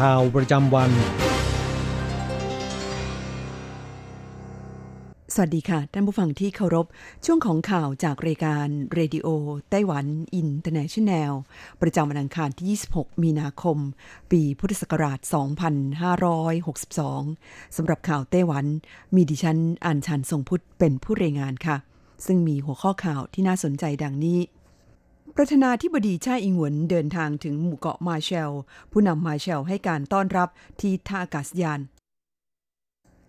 ข่าวประจำวัน สวัสดีค่ะ ท่านผู้ฟังที่เคารพ ช่วงของข่าวจากรายการเรดิโอไต้หวันอินเตอร์เนชันแนล ประจำวันอังคารที่ 26 มีนาคม ปีพุทธศักราช 2562 สำหรับข่าวไต้หวัน มีดิฉันอัญชันทรงพุทธเป็นผู้รายงานค่ะ ซึ่งมีหัวข้อข่าวที่น่าสนใจดังนี้ ประธานาธิบดีชาอิงหวนเดินทางถึงหมู่เกาะมาเชล ผู้นำมาเชลให้การต้อนรับที่ท่าอากาศยาน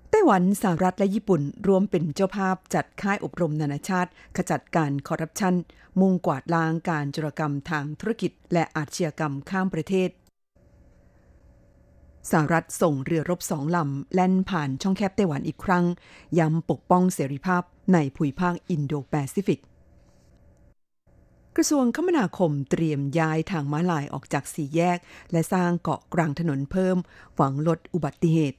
ไต้หวันสหรัฐและญี่ปุ่นรวมเป็นเจ้าภาพจัดค่ายอบรมนานาชาติ ขจัดการคอร์รัปชัน มุ่งกวาดล้างการจุรกรรมทางธุรกิจ และอาชญากรรมข้ามประเทศสหรัฐส่งเรือรบสองลำ แล่นผ่านช่องแคบไต้หวันอีกครั้ง ย้ำปกป้องเสรีภาพในภูมิภาคอินโดแปซิฟิก ระทรวงคมนาคมเตรียมย้ายทางม้าลายออกจากสี่แยก และสร้างเกาะกลางถนนเพิ่ม หวังลดอุบัติเหตุ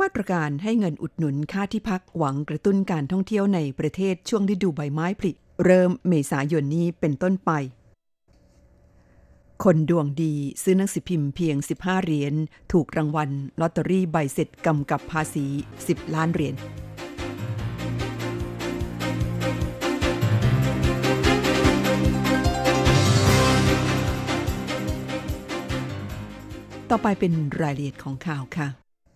มาตรการให้เงินอุดหนุนค่าที่พักหวังกระตุ้นการท่องเที่ยวในประเทศช่วงฤดูใบไม้ผลิเริ่มเมษายนนี้เป็นต้นไป คนดวงดีซื้อหนังสือพิมพ์เพียง 15 เหรียญ ถูกรางวัลลอตเตอรี่ใบเสร็จกำกับภาษี 10 ล้านเหรียญ ต่อไปเป็นรายละเอียดของข่าวค่ะ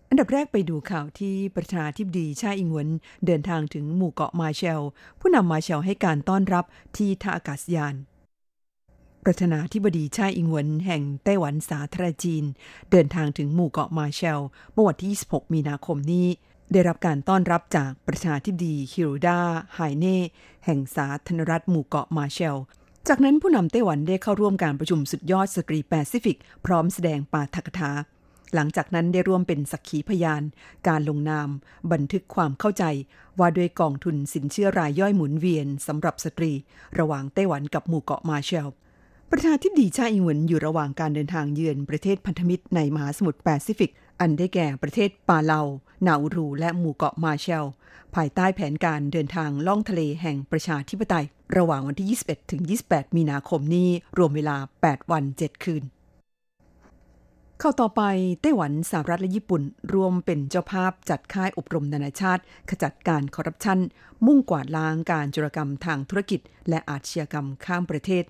อันดับแรกไปดูข่าวที่ประธานาธิบดีชาอิงหวนเดินทางถึงหมู่เกาะมาเชล ผู้นำมาเชลให้การต้อนรับที่ท่าอากาศยานประธานาธิบดีไช่อิงเหวินแห่งไต้หวันสาธารณรัฐจีน เดินทางถึงหมู่เกาะมาร์แชลล์เมื่อวันที่ 26 มีนาคมนี้ ได้รับการต้อนรับจากประธานาธิบดีฮิโรดาไฮเน่แห่งสาธารณรัฐหมู่เกาะมาร์แชลล์ จากนั้นผู้นำไต้หวันได้เข้าร่วมการประชุมสุดยอดสตรีแปซิฟิก พร้อมแสดงปาฐกถาหลังจากนั้นได้ร่วมเป็นสักขีพยาน การลงนาม บันทึกความเข้าใจ ว่าด้วยกองทุนสินเชื่อรายย่อยหมุนเวียนสำหรับสตรี ระหว่างไต้หวันกับหมู่เกาะมาเชลประธานาธิบดีชาอิงหวนอยู่ระหว่างการเดินทางเยือนประเทศพันธมิตรในมหาสมุทรแปซิฟิก อันได้แก่ประเทศปาเลา นาอูรู และหมู่เกาะมาเชลภายใต้แผนการเดินทางล่องทะเลแห่งประชาธิปไตย ระหว่างวันที่ 21 ถึง 28 มีนาคมนี้ รวมเวลา 8 วัน 7 คืน เข้าต่อไปไต้หวันสหรัฐและญี่ปุ่นรวมเป็นเจ้าภาพจัดค่ายอบรมนานาชาติ ขจัดการคอร์รัปชัน มุ่งกวาดล้างการจุรกรรมทางธุรกิจ และอาชญากรรมข้ามประเทศ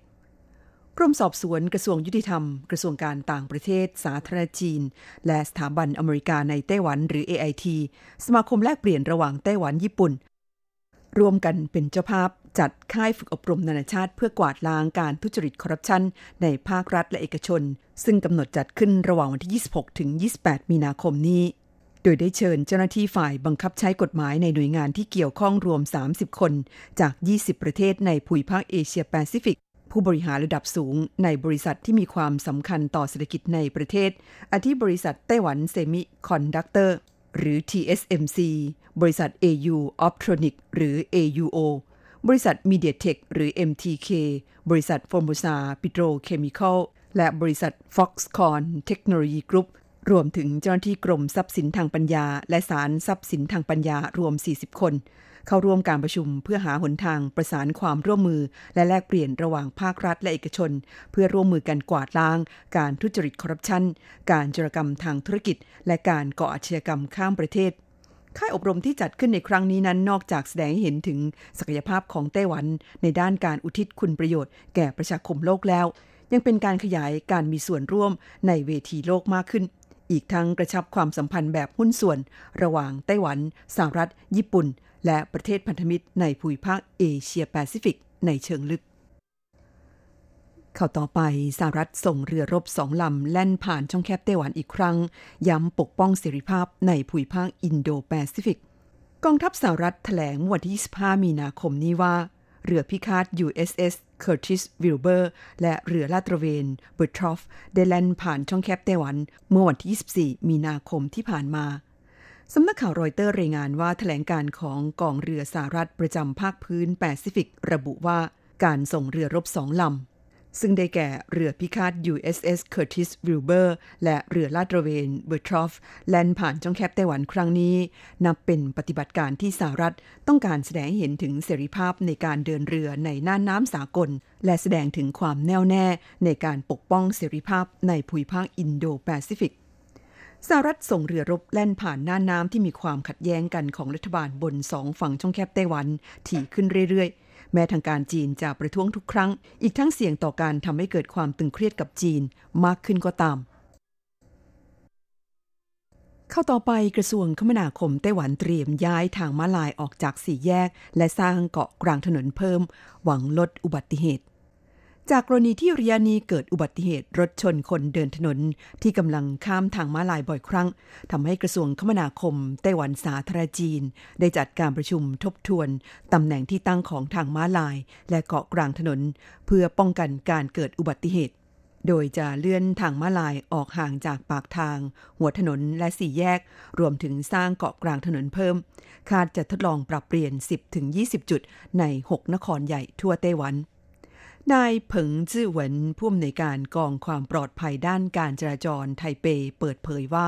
กรมสอบสวนกระทรวงยุติธรรม กระทรวงการต่างประเทศ สาธารณจีน และสถาบันอเมริกาในไต้หวันหรือ AIT สมาคมแลกเปลี่ยนระหว่างไต้หวันญี่ปุ่นรวมกันเป็นเจ้าภาพ จัดค่ายฝึกอบรมนานาชาติเพื่อกวาดล้างการทุจริตคอร์รัปชันในภาครัฐและเอกชน ซึ่งกำหนดจัดขึ้นระหว่างวันที่ 26 ถึง 28 มีนาคมนี้ โดยได้เชิญเจ้าหน้าที่ฝ่ายบังคับใช้กฎหมายในหน่วยงานที่เกี่ยวข้องรวม 30 คน จาก 20 ประเทศในภูมิภาคเอเชียแปซิฟิกผู้บริหารระดับสูงในบริษัทที่มีความสำคัญต่อเศรษฐกิจในประเทศ อาทิบริษัทไต้หวันเซมิคอนดักเตอร์หรือ TSMC บริษัท AU Optronics หรือ AUO บริษัท MediaTek หรือ MTK บริษัท Formosa Petrochemical และบริษัท Foxconn Technology Group รวมถึงเจ้าหน้าที่กรมทรัพย์สินทางปัญญา และศาลทรัพย์สินทางปัญญารวม 40 คน เข้าร่วมการประชุมเพื่อหาหนทางประสานความร่วมมือ และแลกเปลี่ยนระหว่างภาครัฐและเอกชน เพื่อร่วมมือกันกวาดล้าง การทุจริตคอร์รัปชัน การจรกรรมทางธุรกิจ และการก่ออาชญากรรมข้ามประเทศ ค่ายอบรมที่จัดขึ้นในครั้งนี้นั้นนอกจากแสดงให้เห็นถึงศักยภาพของไต้หวัน ในด้านการอุทิศคุณประโยชน์แก่ประชาคมโลกแล้ว ยังเป็นการขยายการมีส่วนร่วมในเวทีโลกมากขึ้น อีกทั้งกระชับความสัมพันธ์แบบหุ้นส่วน ระหว่างไต้หวันสหรัฐ ญี่ปุ่น และประเทศพันธมิตรในภูมิภาคเอเชียแปซิฟิกในเชิงลึก ข่าวต่อไปสหรัฐส่งเรือรบสองลำแล่นผ่านช่องแคบไต้หวันอีกครั้ง ย้ำปกป้องเสรีภาพในภูมิภาคอินโดแปซิฟิก กองทัพสหรัฐแถลงวันที่ 25 มีนาคมนี้ว่า เรือพิฆาต USS Curtis Wilbur และเรือลาดตระเวน b e r t r o f ได้แล่นผ่านช่องแคบไต้หวัน เมื่อวันที่ 24 มีนาคมที่ผ่านมาสำนักข่าวรอยเตอร์รายงานว่าแถลงการของกองเรือสหรัฐประจำภาคพื้นแปซิฟิก ระบุว่าการส่งเรือรบสองลำ ซึ่งได้แก่เรือพิฆาต USS Curtis Wilbur และเรือลาดตระเวน b e r t r o f แล่นผ่านช่องแคบไต้หวันครั้งนี้ นับเป็นปฏิบัติการที่สหรัฐต้องการแสดงให้เห็นถึงเสรีภาพในการเดินเรือในน่านน้ำสากล และแสดงถึงความแน่วแน่ในการปกป้องเสรีภาพในภูมิภาคอินโดแปซิฟิกสหรัฐส่งเรือรบแล่นผ่านน่านน้ำที่มีความขัดแย้งกันของรัฐบาลบนสองฝั่งช่องแคบไต้หวันถี่ขึ้นเรื่อยๆ แม้ทางการจีนจะประท้วงทุกครั้ง อีกทั้งเสี่ยงต่อการทำให้เกิดความตึงเครียดกับจีนมากขึ้นก็ตาม เข้าต่อไปกระทรวงคมนาคมไต้หวันเตรียมย้ายทางม้าลายออกจากสี่แยก และสร้างเกาะกลางถนนเพิ่ม หวังลดอุบัติเหตุ จากกรณีที่ระยะนี้เกิดอุบัติเหตุรถชนคนเดินถนน ที่กำลังข้ามทางม้าลายบ่อยครั้งทำให้กระทรวงคมนาคมไต้หวันสาธารณจีน ได้จัดการประชุมทบทวนตำแหน่งที่ตั้งของทางม้าลาย และเกาะกลางถนน เพื่อป้องกันการเกิดอุบัติเหตุ โดยจะเลื่อนทางม้าลายออกห่างจากปากทาง หัวถนนและสี่แยก รวมถึงสร้างเกาะกลางถนนเพิ่ม คาดจะทดลองปรับเปลี่ยน 10-20 จุดใน 6 นครใหญ่ทั่วไต้หวัน นายเผิงจื้อเหวินผู้อำนวยการกองความปลอดภัยด้านการจราจรไทเปเปิดเผยว่า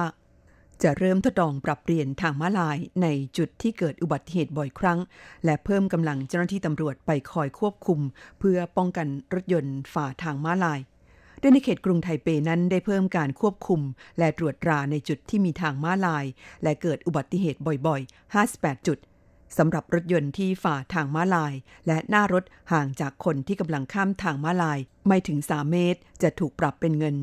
จะเริ่มทดลองปรับเปลี่ยนทางม้าลายในจุดที่เกิดอุบัติเหตุบ่อยครั้ง และเพิ่มกำลังเจ้าหน้าที่ตำรวจไปคอยควบคุม เพื่อป้องกันรถยนต์ฝ่าทางม้าลายโดยในเขตกรุงไทเปนั้นได้เพิ่มการควบคุม และตรวจตราในจุดที่มีทางม้าลาย และเกิดอุบัติเหตุบ่อยๆ 58 จุด สำหรับรถยนต์ที่ฝ่าทางม้าลาย และหน้ารถห่างจากคนที่กำลังข้ามทางม้าลาย ไม่ถึง 3 เมตร จะถูกปรับเป็นเงิน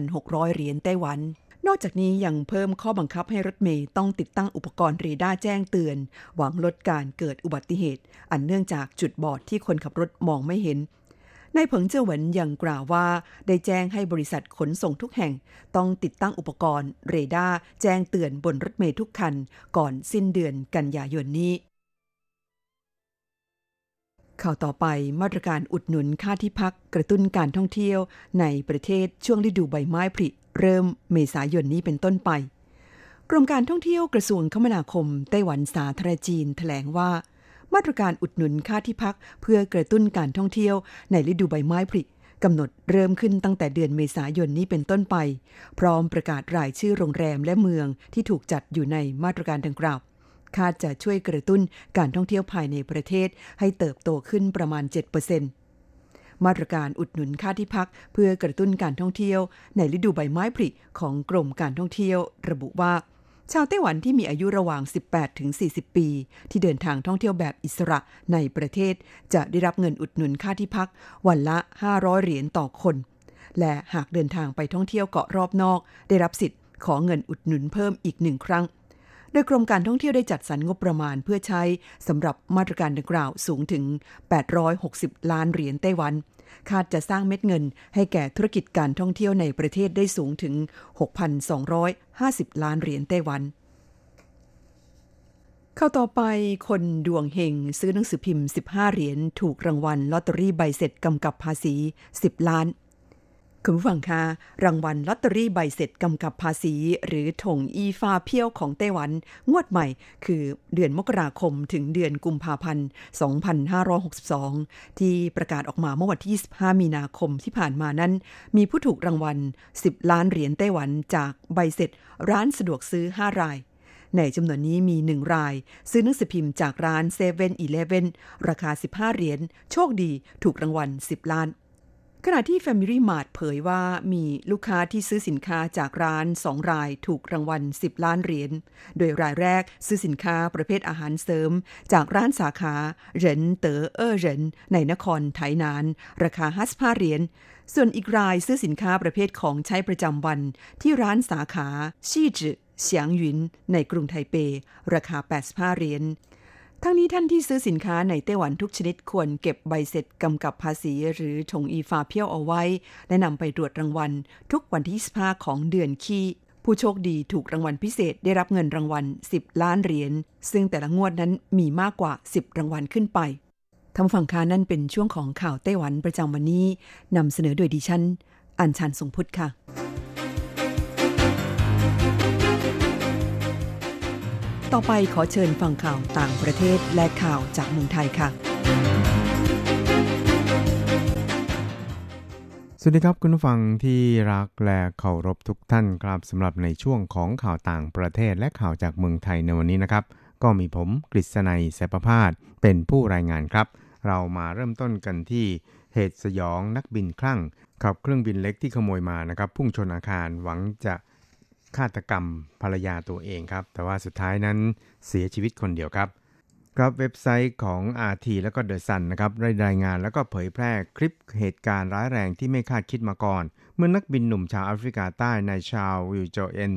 3,600 เหรียญไต้หวัน นอกจากนี้ยังเพิ่มข้อบังคับให้รถเมย์ต้องติดตั้งอุปกรณ์เรดาร์แจ้งเตือน หวังลดการเกิดอุบัติเหตุ อันเนื่องจากจุดบอดที่คนขับรถมองไม่เห็นนายเผิงเจิ้หวินยังกล่าวว่า ได้แจ้งให้บริษัทขนส่งทุกแห่ง ต้องติดตั้งอุปกรณ์ เรดาร์แจ้งเตือนบนรถเมล์ทุกคัน ก่อนสิ้นเดือนกันยายนนี้ ข่าวต่อไปมาตรการอุดหนุนค่าที่พักกระตุ้นการท่องเที่ยวในประเทศช่วงฤดูใบไม้ผลิเริ่มเมษายนนี้เป็นต้นไป กรมการท่องเที่ยวกระทรวงคมนาคมไต้หวันสาธารณจีนแถลงว่า มาตรการอุดหนุนค่าที่พักเพื่อกระตุ้นการท่องเที่ยวในฤดูใบไม้ผลิกำหนดเริ่มขึ้นตั้งแต่เดือนเมษายนนี้เป็นต้นไป พร้อมประกาศรายชื่อโรงแรมและเมืองที่ถูกจัดอยู่ในมาตรการดังกล่าว คาดจะช่วยกระตุ้นการท่องเที่ยวภายในประเทศให้เติบโตขึ้นประมาณ 7%มาตรการอุดหนุนค่าที่พักเพื่อกระตุ้นการท่องเที่ยว ในฤดูใบไม้ผลิของกรมการท่องเที่ยว ระบุว่า ชาวไต้หวันที่มีอายุระหว่าง 18 ถึง 40 ปี ที่เดินทางท่องเที่ยวแบบอิสระในประเทศ จะได้รับเงินอุดหนุนค่าที่พัก วันละ 500 เหรียญต่อคน และหากเดินทางไปท่องเที่ยวเกาะรอบนอก ได้รับสิทธิ์ขอเงินอุดหนุนเพิ่มอีกหนึ่งครั้ง โดยกรมการท่องเที่ยวได้จัดสรรงบประมาณเพื่อใช้สำหรับมาตรการดังกล่าวสูงถึง 860 ล้านเหรียญไต้หวัน คาดจะสร้างเม็ดเงินให้แก่ธุรกิจการท่องเที่ยวในประเทศได้สูงถึง 6,250 ล้านเหรียญไต้หวันเข้าต่อไปคนดวงเฮงซื้อหนังสือพิมพ์ 15 เหรียญถูกรางวัลลอตเตอรี่ใบเสร็จกำกับภาษี 10 ล้าน คุณผู้ฟังคะรางวัลลอตเตอรี่ใบเสร็จกำกับภาษี หรือถงอีฟาเพียวของไต้หวัน งวดใหม่ คือเดือนมกราคมถึงเดือนกุมภาพันธ์ 2562 ที่ประกาศออกมาเมื่อวันที่ 25 มีนาคมที่ผ่านมานั้น มีผู้ถูกรางวัล 10 ล้านเหรียญไต้หวันจากใบเสร็จ ร้านสะดวกซื้อ 5 รายในจำนวนนี้มี 1 ราย ซื้อหนังสือพิมพ์จากร้าน7 e เ e ่ e ราคา 15 เหรียญโชคดีถูกรางวัล 10 ล้าน ขณะที่ Family Mart เผยว่ามีลูกค้าที่ซื้อสินค้าจากร้าน 2 รายถูกรางวัล 10 ล้านเหรียญ โดยรายแรกซื้อสินค้าประเภทอาหารเสริม จากร้านสาขาเหรินเต๋อเออเหรินในนครไถนาน ราคา 55 เหรียญ ส่วนอีกรายซื้อสินค้าประเภทของใช้ประจำวัน ที่ร้านสาขาชี่จือเฉียงหยุนในกรุงไทเป ราคา 85 เหรียญ ทั้งนี้ท่านที่ซื้อสินค้าในไต้หวันทุกชนิดควรเก็บใบเสร็จกำกับภาษีหรือถงอีฟาเพียวเอาไว้ และนำไปตรวจรางวัล ทุกวันที่ 25 ของเดือนคีผู้โชคดีถูกรางวัลพิเศษได้รับเงินรางวัล 10 ล้านเหรียญ ซึ่งแต่ละงวดนั้นมีมากกว่า 10 รางวัลขึ้นไปทำฝั่งคานั่นเป็นช่วงของข่าวไต้หวันประจำวันนี้นำเสนอโดยดิฉัน อัญชันทรงพุทธค่ะ ต่อไปขอเชิญฟังข่าวต่างประเทศและข่าวจากเมืองไทยค่ะ สวัสดีครับคุณผู้ฟังที่รักและเคารพทุกท่านครับสำหรับในช่วงของข่าวต่างประเทศและข่าวจากเมืองไทยในวันนี้นะครับ ก็มีผมกฤษณัยแสประพาสเป็นผู้รายงานครับ เรามาเริ่มต้นกันที่เหตุสยองนักบินคลั่งขับเครื่องบินเล็กที่ขโมยมานะครับ พุ่งชนอาคารหวังจะ ฆาตกรรมภรรยาตัวเองครับ แต่ว่าสุดท้ายนั้นเสียชีวิตคนเดียวครับ ครับเว็บไซต์ของ RT แล้วก็เดอะซันนะครับได้รายงานแล้วก็เผยแพร่คลิปเหตุการณ์ร้ายแรงที่ไม่คาดคิดมาก่อน เมื่อนักบินหนุ่มชาวแอฟริกาใต้นายชาร์ลวิลโจเอน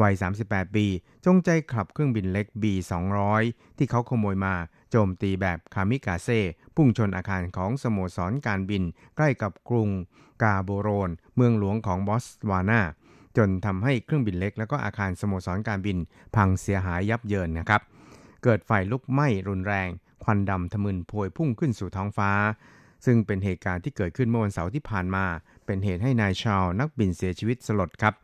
วัย 38 ปี จงใจขับเครื่องบินเล็ก B200 ที่เขาขโมยมา โจมตีแบบคามิกาเซ่ พุ่งชนอาคารของสโมสรการบิน ใกล้กับกรุงกาโบโรน เมืองหลวงของบอสวานา จนทำให้เครื่องบินเล็ก แล้วก็อาคารสโมสรการบินพังเสียหายยับเยินนะครับ เกิดไฟลุกไหม้รุนแรง ควันดำทะมึนพวยพุ่งขึ้นสู่ท้องฟ้า ซึ่งเป็นเหตุการณ์ที่เกิดขึ้นเมื่อวันเสาร์ที่ผ่านมา เป็นเหตุให้นายชาวนักบินเสียชีวิตสลดครับ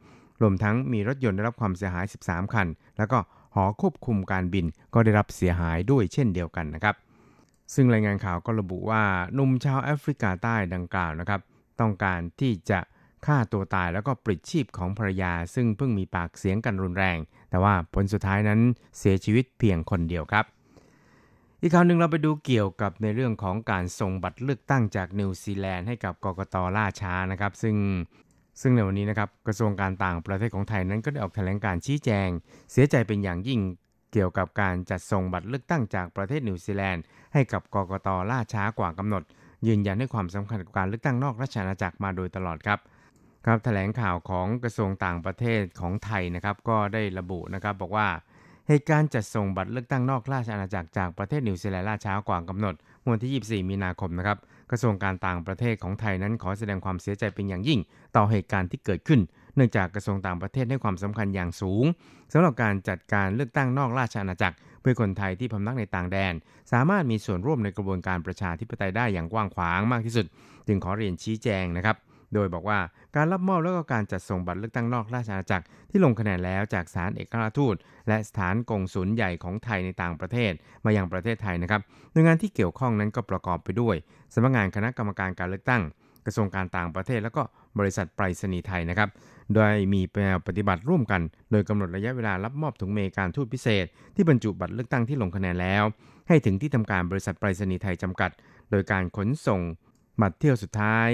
รวมทั้งมีรถยนต์ได้รับความเสียหาย 13 คัน แล้วก็หอควบคุมการบินก็ได้รับเสียหายด้วยเช่นเดียวกันนะครับ ซึ่งรายงานข่าวก็ระบุว่าหนุ่มชาวแอฟริกาใต้ดังกล่าวนะครับ ต้องการที่จะ ฆ่าตัวตายแล้วก็ปลิดชีพของภรรยา ซึ่งเพิ่งมีปากเสียงกันรุนแรง แต่ว่าผลสุดท้ายนั้นเสียชีวิตเพียงคนเดียวครับ อีกข่าวหนึ่งเราไปดูเกี่ยวกับในเรื่องของการส่งบัตรเลือกตั้งจากนิวซีแลนด์ให้กับกกตล่าช้านะครับ ซึ่งซึ่งในวันนี้นะครับกระทรวงการต่างประเทศของไทยนั้นก็ได้ออกแถลงการชี้แจง เสียใจเป็นอย่างยิ่งเกี่ยวกับการจัดส่งบัตรเลือกตั้งจากประเทศนิวซีแลนด์ให้กับกกตล่าช้ากว่ากำหนด ยืนยันให้ความสำคัญกับการเลือกตั้งนอกราชอาณาจักรมาโดยตลอดครับ ครับแถลงข่าวของกระทรวงต่างประเทศของไทยนะครับก็ได้ระบุนะครับบอกว่าเหตุการณ์จัดส่งบัตรเลือกตั้งนอกราชอาณาจักรจากประเทศนิวซีแลนด์ล่าช้ากว่ากำหนดวันที่ 24 มีนาคมนะครับกระทรวงการต่างประเทศของไทยนั้นขอแสดงความเสียใจเป็นอย่างยิ่ง ต่อเหตุการณ์ที่เกิดขึ้น เนื่องจากกระทรวงต่างประเทศให้ความสำคัญอย่างสูงสำหรับการจัดการเลือกตั้งนอกราชอาณาจักร เพื่อคนไทยที่พำนักในต่างแดน สามารถมีส่วนร่วมในกระบวนการประชาธิปไตยได้อย่างกว้างขวางมากที่สุด จึงขอเรียนชี้แจงนะครับ โดยบอกว่าการรับมอบแล้วก็การจัดส่งบัตรเลือกตั้งนอกราชอาณาจักรที่ลงคะแนนแล้วจากสถานเอกอัครราชทูต และสถานกงสุลใหญ่ของไทยในต่างประเทศ มายังประเทศไทยนะครับหน่วยงานที่เกี่ยวข้องนั้นก็ประกอบไปด้วยสำนักงานคณะกรรมการการเลือกตั้ง กระทรวงการต่างประเทศ แล้วก็บริษัทไปรษณีย์ไทยนะครับโดยมีแนวปฏิบัติร่วมกัน โดยกำหนดระยะเวลารับมอบถุงเมการทูตพิเศษ ที่บรรจุบัตรเลือกตั้งที่ลงคะแนนแล้ว ให้ถึงที่ทำการบริษัทไปรษณีย์ไทยจำกัด โดยการขนส่งบัตรเที่ยวสุดท้าย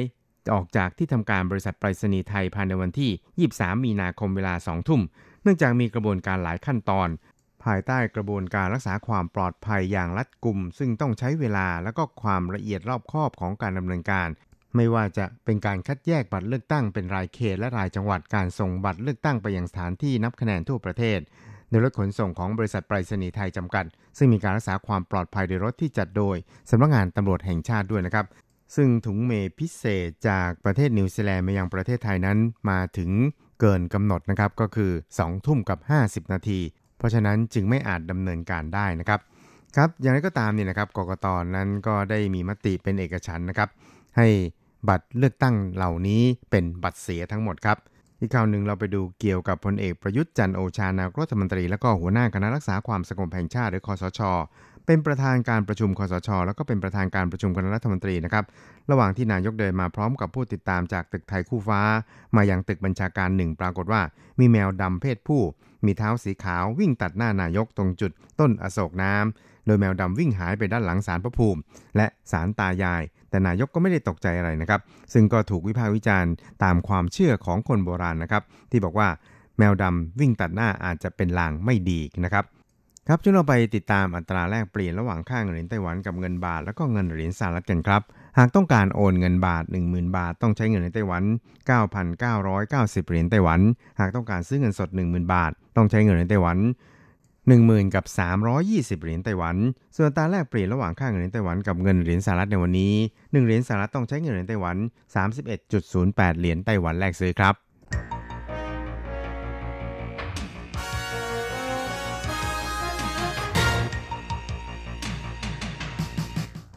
ออกจากที่ทำการบริษัทไปรษณีย์ไทยภายในวันที่ 23 มีนาคมเวลา 2 ทุ่ม เนื่องจากมีกระบวนการหลายขั้นตอน ภายใต้กระบวนการรักษาความปลอดภัยอย่างรัดกุม ซึ่งต้องใช้เวลาและก็ความละเอียดรอบคอบของการดำเนินการ ไม่ว่าจะเป็นการคัดแยกบัตรเลือกตั้งเป็นรายเขตและรายจังหวัดการส่งบัตรเลือกตั้งไปยังสถานที่นับคะแนนทั่วประเทศโดยรถขนส่งของบริษัทไปรษณีย์ไทยจำกัด ซึ่งมีการรักษาความปลอดภัยโดยรถที่จัดโดยสำนักงานตำรวจแห่งชาติด้วยนะครับ ซึ่งถุงเมพิเศษจากประเทศนิวซีแลนด์มายังประเทศไทยนั้นมาถึงเกินกำหนดนะครับก็คือ 2 ทุ่มกับ 50 นาที เพราะฉะนั้นจึงไม่อาจดำเนินการได้นะครับครับอย่างไรก็ตามเนี่ยนะครับกกตนั้นก็ได้มีมติเป็นเอกฉันนะครับ ให้บัตรเลือกตั้งเหล่านี้เป็นบัตรเสียทั้งหมดครับอีกข่าวหนึ่งเราไปดูเกี่ยวกับพลเอกประยุทธ์จันทร์โอชานายกรัฐมนตรี และก็หัวหน้าคณะรักษาความสงบแห่งชาติหรือคอสช เป็นประธานการประชุมคอสช แล้วก็เป็นประธานการประชุมคณะรัฐมนตรีนะครับ ระหว่างที่นายกเดินมาพร้อมกับผู้ติดตามจากตึกไทยคู่ฟ้า มาอยังตึกบัญชาการหนึ่งปรากฏว่า มีแมวดำเพศผู้ มีเท้าสีขาววิ่งตัดหน้านายกตรงจุดต้นอโศกน้ำโดยแมวดำวิ่งหายไปด้านหลังศาลพระภูมิ และศาลตายาย แต่นายกก็ไม่ได้ตกใจอะไรนะครับ ซึ่งก็ถูกวิพากษ์วิจารณ์ตามความเชื่อของคนโบราณนะครับ ที่บอกว่าแมวดำวิ่งตัดหน้าอาจจะเป็นลางไม่ดีนะครับ ครับช่วยเราไปติดตามอัตราแลกเปลี่ยนระหว่างค่าเงินเหรียญไต้หวันกับเงินบาท แล้วก็เงินเหรียญสหรัฐกันครับ หากต้องการโอนเงินบาท 10,000 บาท ต้องใช้เงินในไต้หวัน 9,990 เหรียญไต้หวัน หากต้องการซื้อเงินสด 10,000 บาท ต้องใช้เงินในไต้หวัน10,000กับ320 เหรียญไต้หวัน ส่วนอัตราแลกเปลี่ยนระหว่างค่าเงินเหรียญไต้หวันกับเงินเหรียญสหรัฐในวันนี้ 1 เหรียญสหรัฐต้องใช้เงินเหรียญไต้หวัน 31.08 เหรียญไต้หวันแลกซื้อครับ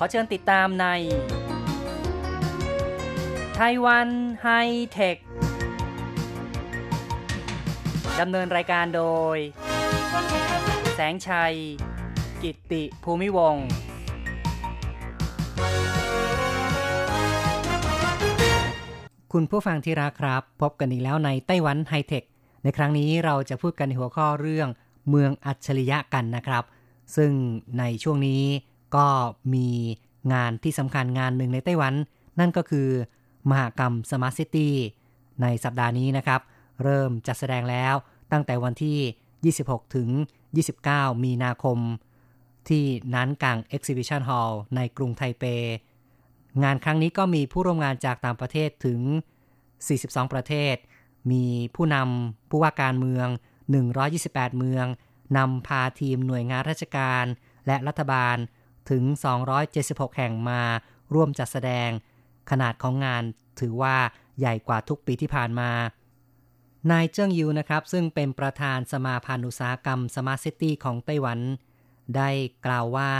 ขอเชิญติดตามในไต้หวันไฮเทค ดำเนินรายการโดย แสงชัย กิตติภูมิวงศ์คุณผู้ฟังที่รักครับ พบกันอีกแล้วในไต้หวันไฮเทค ในครั้งนี้เราจะพูดกันในหัวข้อเรื่องเมืองอัจฉริยะกันนะครับ ซึ่งในช่วงนี้ ก็มีงานที่สำคัญงานหนึ่งในไต้หวัน นั่นก็คือ มหากรรมสมาร์ทซิตี้ในสัปดาห์นี้นะครับ เริ่มจัดแสดงแล้วตั้งแต่วันที่ 26 ถึง 29 มีนาคม ที่นันกัง Exhibition Hall ในกรุงไทเป งานครั้งนี้ก็มีผู้ร่วมงานจากต่างประเทศถึง 42 ประเทศ มีผู้นำผู้ว่าการเมือง 128 เมืองนำพาทีมหน่วยงานราชการและรัฐบาล ถึง 276 แห่งมาร่วมจัดแสดง ขนาดของงานถือว่าใหญ่กว่าทุกปีที่ผ่านมา นายเจิ้งยูนะครับ ซึ่งเป็นประธานสมาพันธ์อุตสาหกรรม smart city ของไต้หวัน ได้กล่าวว่า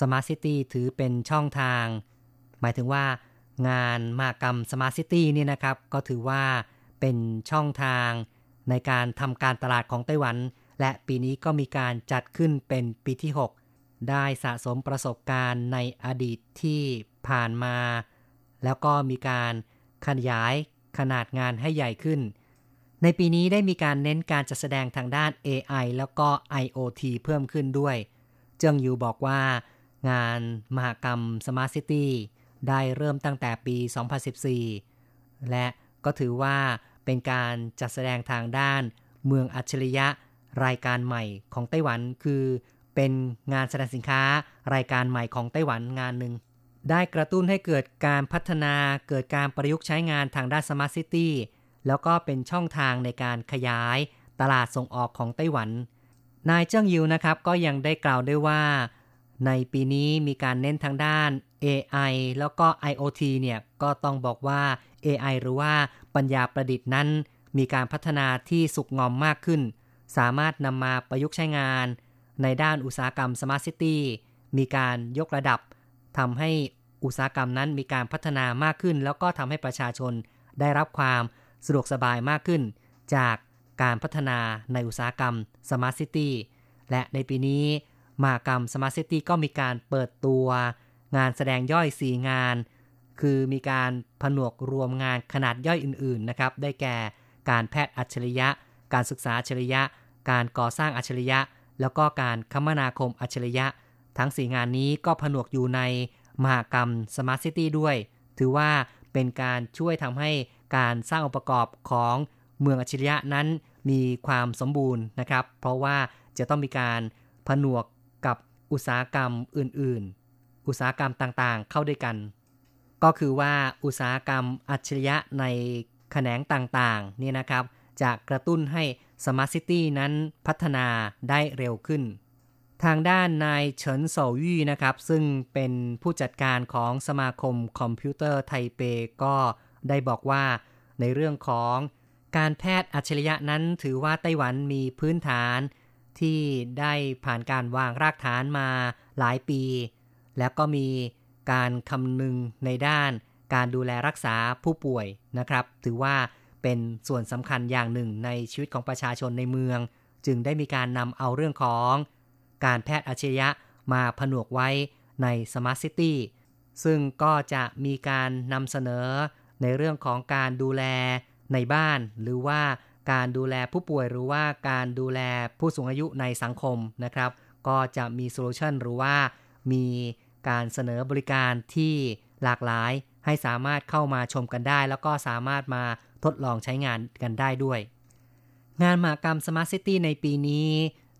smart city ถือเป็นช่องทาง หมายถึงว่างานมหกรรม smart city นี่นะครับ ก็ถือว่าเป็นช่องทางในการทำการตลาดของไต้หวัน และปีนี้ก็มีการจัดขึ้นเป็นปีที่ 6 ได้สะสมประสบการณ์ในอดีตที่ผ่านมา แล้วก็มีการขยายขนาดงานให้ใหญ่ขึ้น ในปีนี้ได้มีการเน้นการจัดแสดงทางด้าน AI แล้วก็ IoT เพิ่มขึ้นด้วย เจิงยูบอกว่างานมหกรรม Smart City ได้เริ่มตั้งแต่ปี 2014 และก็ถือว่าเป็นการจัดแสดงทางด้านเมืองอัจฉริยะรายการใหม่ของไต้หวันคือ เป็นงานแสดงสินค้ารายการใหม่ของไต้หวันงานหนึ่ง ได้กระตุ้นให้เกิดการพัฒนาเกิดการประยุกต์ใช้งานทางด้าน Smart City แล้วก็เป็นช่องทางในการขยายตลาดส่งออกของไต้หวัน นายเจิ้งยิวนะครับก็ยังได้กล่าวด้วยว่า ในปีนี้มีการเน้นทางด้าน AI แล้วก็ IoT เนี่ยก็ต้องบอกว่า AI หรือว่าปัญญาประดิษฐ์นั้น มีการพัฒนาที่สุกงอมมากขึ้น สามารถนำมาประยุกต์ใช้งาน ในด้านอุตสาหกรรม Smart City มีการยกระดับทำให้อุตสาหกรรมนั้นมีการพัฒนามากขึ้น แล้วก็ทำให้ประชาชนได้รับความสะดวกสบายมากขึ้น จากการพัฒนาในอุตสาหกรรม Smart City และในปีนี้มากรรม Smart City ก็มีการเปิดตัวงานแสดงย่อย 4 งาน คือมีการผนวกรวมงานขนาดย่อยอื่น ๆ นะครับ ได้แก่การแพทย์อัจฉริยะ การศึกษาอัจฉริยะ การก่อสร้างอัจฉริยะ แล้วก็การคมนาคมอัจฉริยะ ทั้ง 4 งานนี้ก็ผนวกอยู่ในมหากรรม Smart City ด้วย ถือว่าเป็นการช่วยทำให้การสร้างองค์ประกอบของเมืองอัจฉริยะนั้นมีความสมบูรณ์นะครับ เพราะว่าจะต้องมีการผนวกกับอุตสาหกรรมอื่น ๆ อุตสาหกรรมต่างๆ เข้าด้วยกัน ก็คือว่าอุตสาหกรรมอัจฉริยะในแขนงต่างๆ นี่นะครับ จะกระตุ้นให้ Smart City นั้นพัฒนาได้เร็วขึ้น ทางด้านนายเฉินโซยี่นะครับ ซึ่งเป็นผู้จัดการของสมาคมคอมพิวเตอร์ไทเปก็ได้บอกว่า ในเรื่องของการแพทย์อัจฉริยะนั้นถือว่าไต้หวันมีพื้นฐานที่ได้ผ่านการวางรากฐานมาหลายปี แล้วก็มีการคำนึงในด้านการดูแลรักษาผู้ป่วยนะครับ ถือว่า เป็นส่วนสำคัญอย่างหนึ่งในชีวิตของประชาชนในเมือง จึงได้มีการนำเอาเรื่องของการแพทย์อัจฉริยะมาผนวกไว้ใน Smart City ซึ่งก็จะมีการนำเสนอในเรื่องของการดูแลในบ้าน หรือว่าการดูแลผู้ป่วยหรือว่าการดูแลผู้สูงอายุในสังคมนะครับ ก็จะมีโซลูชันหรือว่ามีการเสนอบริการที่หลากหลายให้สามารถเข้ามาชมกันได้ แล้วก็สามารถมา ทดลองใช้งานกันได้ด้วย งานมหกรรม Smart City ในปีนี้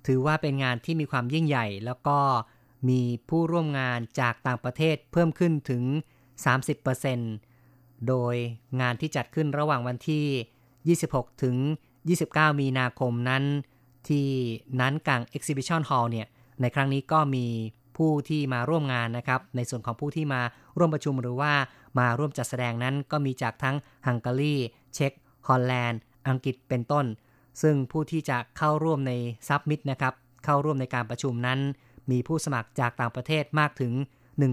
ถือว่าเป็นงานที่มีความยิ่งใหญ่ แล้วก็มีผู้ร่วมงานจากต่างประเทศเพิ่มขึ้นถึง 30%โดยงานที่จัดขึ้นระหว่างวันที่ 26 ถึง 29 มีนาคมนั้น ที่นั้นกัง Exhibition Hall เนี่ย ในครั้งนี้ก็มีผู้ที่มาร่วมงานนะครับ ในส่วนของผู้ที่มาร่วมประชุมหรือว่ามาร่วมจัดแสดงนั้นก็มีจากทั้งฮังการี เช็กฮอลแลนด์ อังกฤษเป็นต้น ซึ่งผู้ที่จะเข้าร่วมในซับมิตนะครับ เข้าร่วมในการประชุมนั้น มีผู้สมัครจากต่างประเทศมากถึง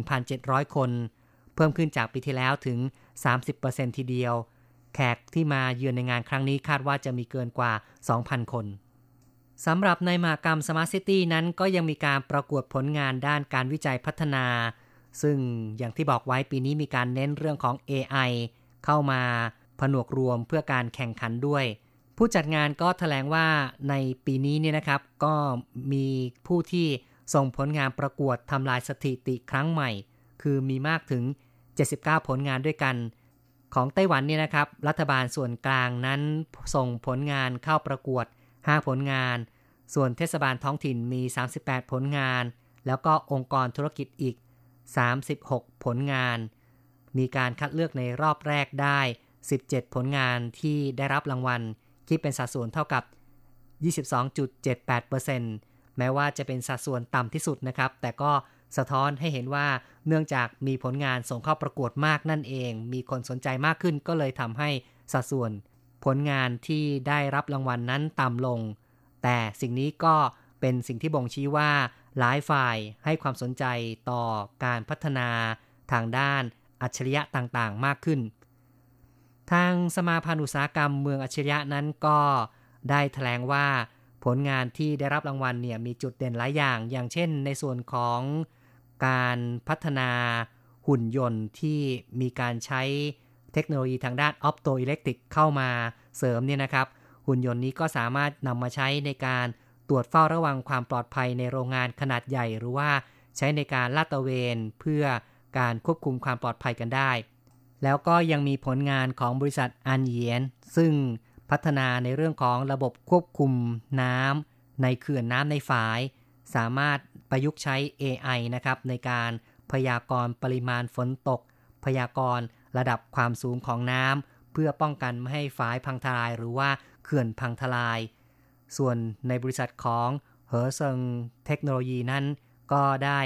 1,700 คน เพิ่มขึ้นจากปีที่แล้วถึง 30%ทีเดียว แขกที่มาเยือนในงานครั้งนี้คาดว่าจะมีเกินกว่า 2,000 คนสำหรับในมากรรม Smart City นั้นก็ยังมีการประกวดผลงานด้านการวิจัยพัฒนา ซึ่งอย่างที่บอกไว้ปีนี้มีการเน้นเรื่องของ AI เข้ามา ผนวกรวมเพื่อการแข่งขันด้วย ผู้จัดงานก็ถแถลงว่าในปีนี้เนี่ยนะครับ ก็มีผู้ที่ส่งผลงานประกวดทำลายสถิติครั้งใหม่ คือมีมากถึง 79 ผลงานด้วยกัน ของไต้หวันเนี่ยนะครับ รัฐบาลส่วนกลางนั้นส่งผลงานเข้าประกวด 5 ผลงาน ส่วนเทศบาลท้องถิ่นมี 38 ผลงาน แล้วก็องค์กรธุรกิจอีก 36 ผลงาน มีการคัดเลือกในรอบแรกได้ 17 ผลงานที่ได้รับรางวัล คิดเป็นสัดส่วนเท่ากับ 22.78%แม้ว่าจะเป็นสัดส่วนต่ำที่สุดนะครับ แต่ก็สะท้อนให้เห็นว่าเนื่องจากมีผลงานส่งเข้าประกวดมากนั่นเอง มีคนสนใจมากขึ้นก็เลยทำให้สัดส่วน ผลงานที่ได้รับรางวัลนนั้นต่ำลง แต่สิ่งนี้ก็เป็นสิ่งที่บ่งชี้ว่าหลายฝ่ายให้ความสนใจต่อการพัฒนาทางด้านอัจฉริยะต่างๆ มากขึ้น ทางสมาพันธ์อุตสาหกรรมเมืองอัจฉริยะนั้นก็ได้แถลงว่าผลงานที่ได้รับรางวัลเนี่ยมีจุดเด่นหลายอย่าง อย่างเช่น ในส่วนของการพัฒนาหุ่นยนต์ที่มีการใช้เทคโนโลยีทางด้านออปโตอิเล็กตริกเข้ามาเสริมเนี่ยนะครับ หุ่นยนต์นี้ก็สามารถนำมาใช้ในการตรวจเฝ้าระวังความปลอดภัยในโรงงานขนาดใหญ่ หรือว่าใช้ในการลาดตระเวน เพื่อการควบคุมความปลอดภัยกันได้ แล้วก็ยังมีผลงานของบริษัทอันเยียน ซึ่งพัฒนาในเรื่องของระบบควบคุมน้ำในเขื่อนน้ำในฝาย สามารถประยุกต์ใช้ AI นะครับในการพยากรณ์ปริมาณฝนตก พยากรณ์ระดับความสูงของน้ำเพื่อป้องกันไม่ให้ฝายพังทลาย หรือว่าเขื่อนพังทลาย ส่วนในบริษัทของเฮอร์เซิงเทคโนโลยีนั้น ก็ได้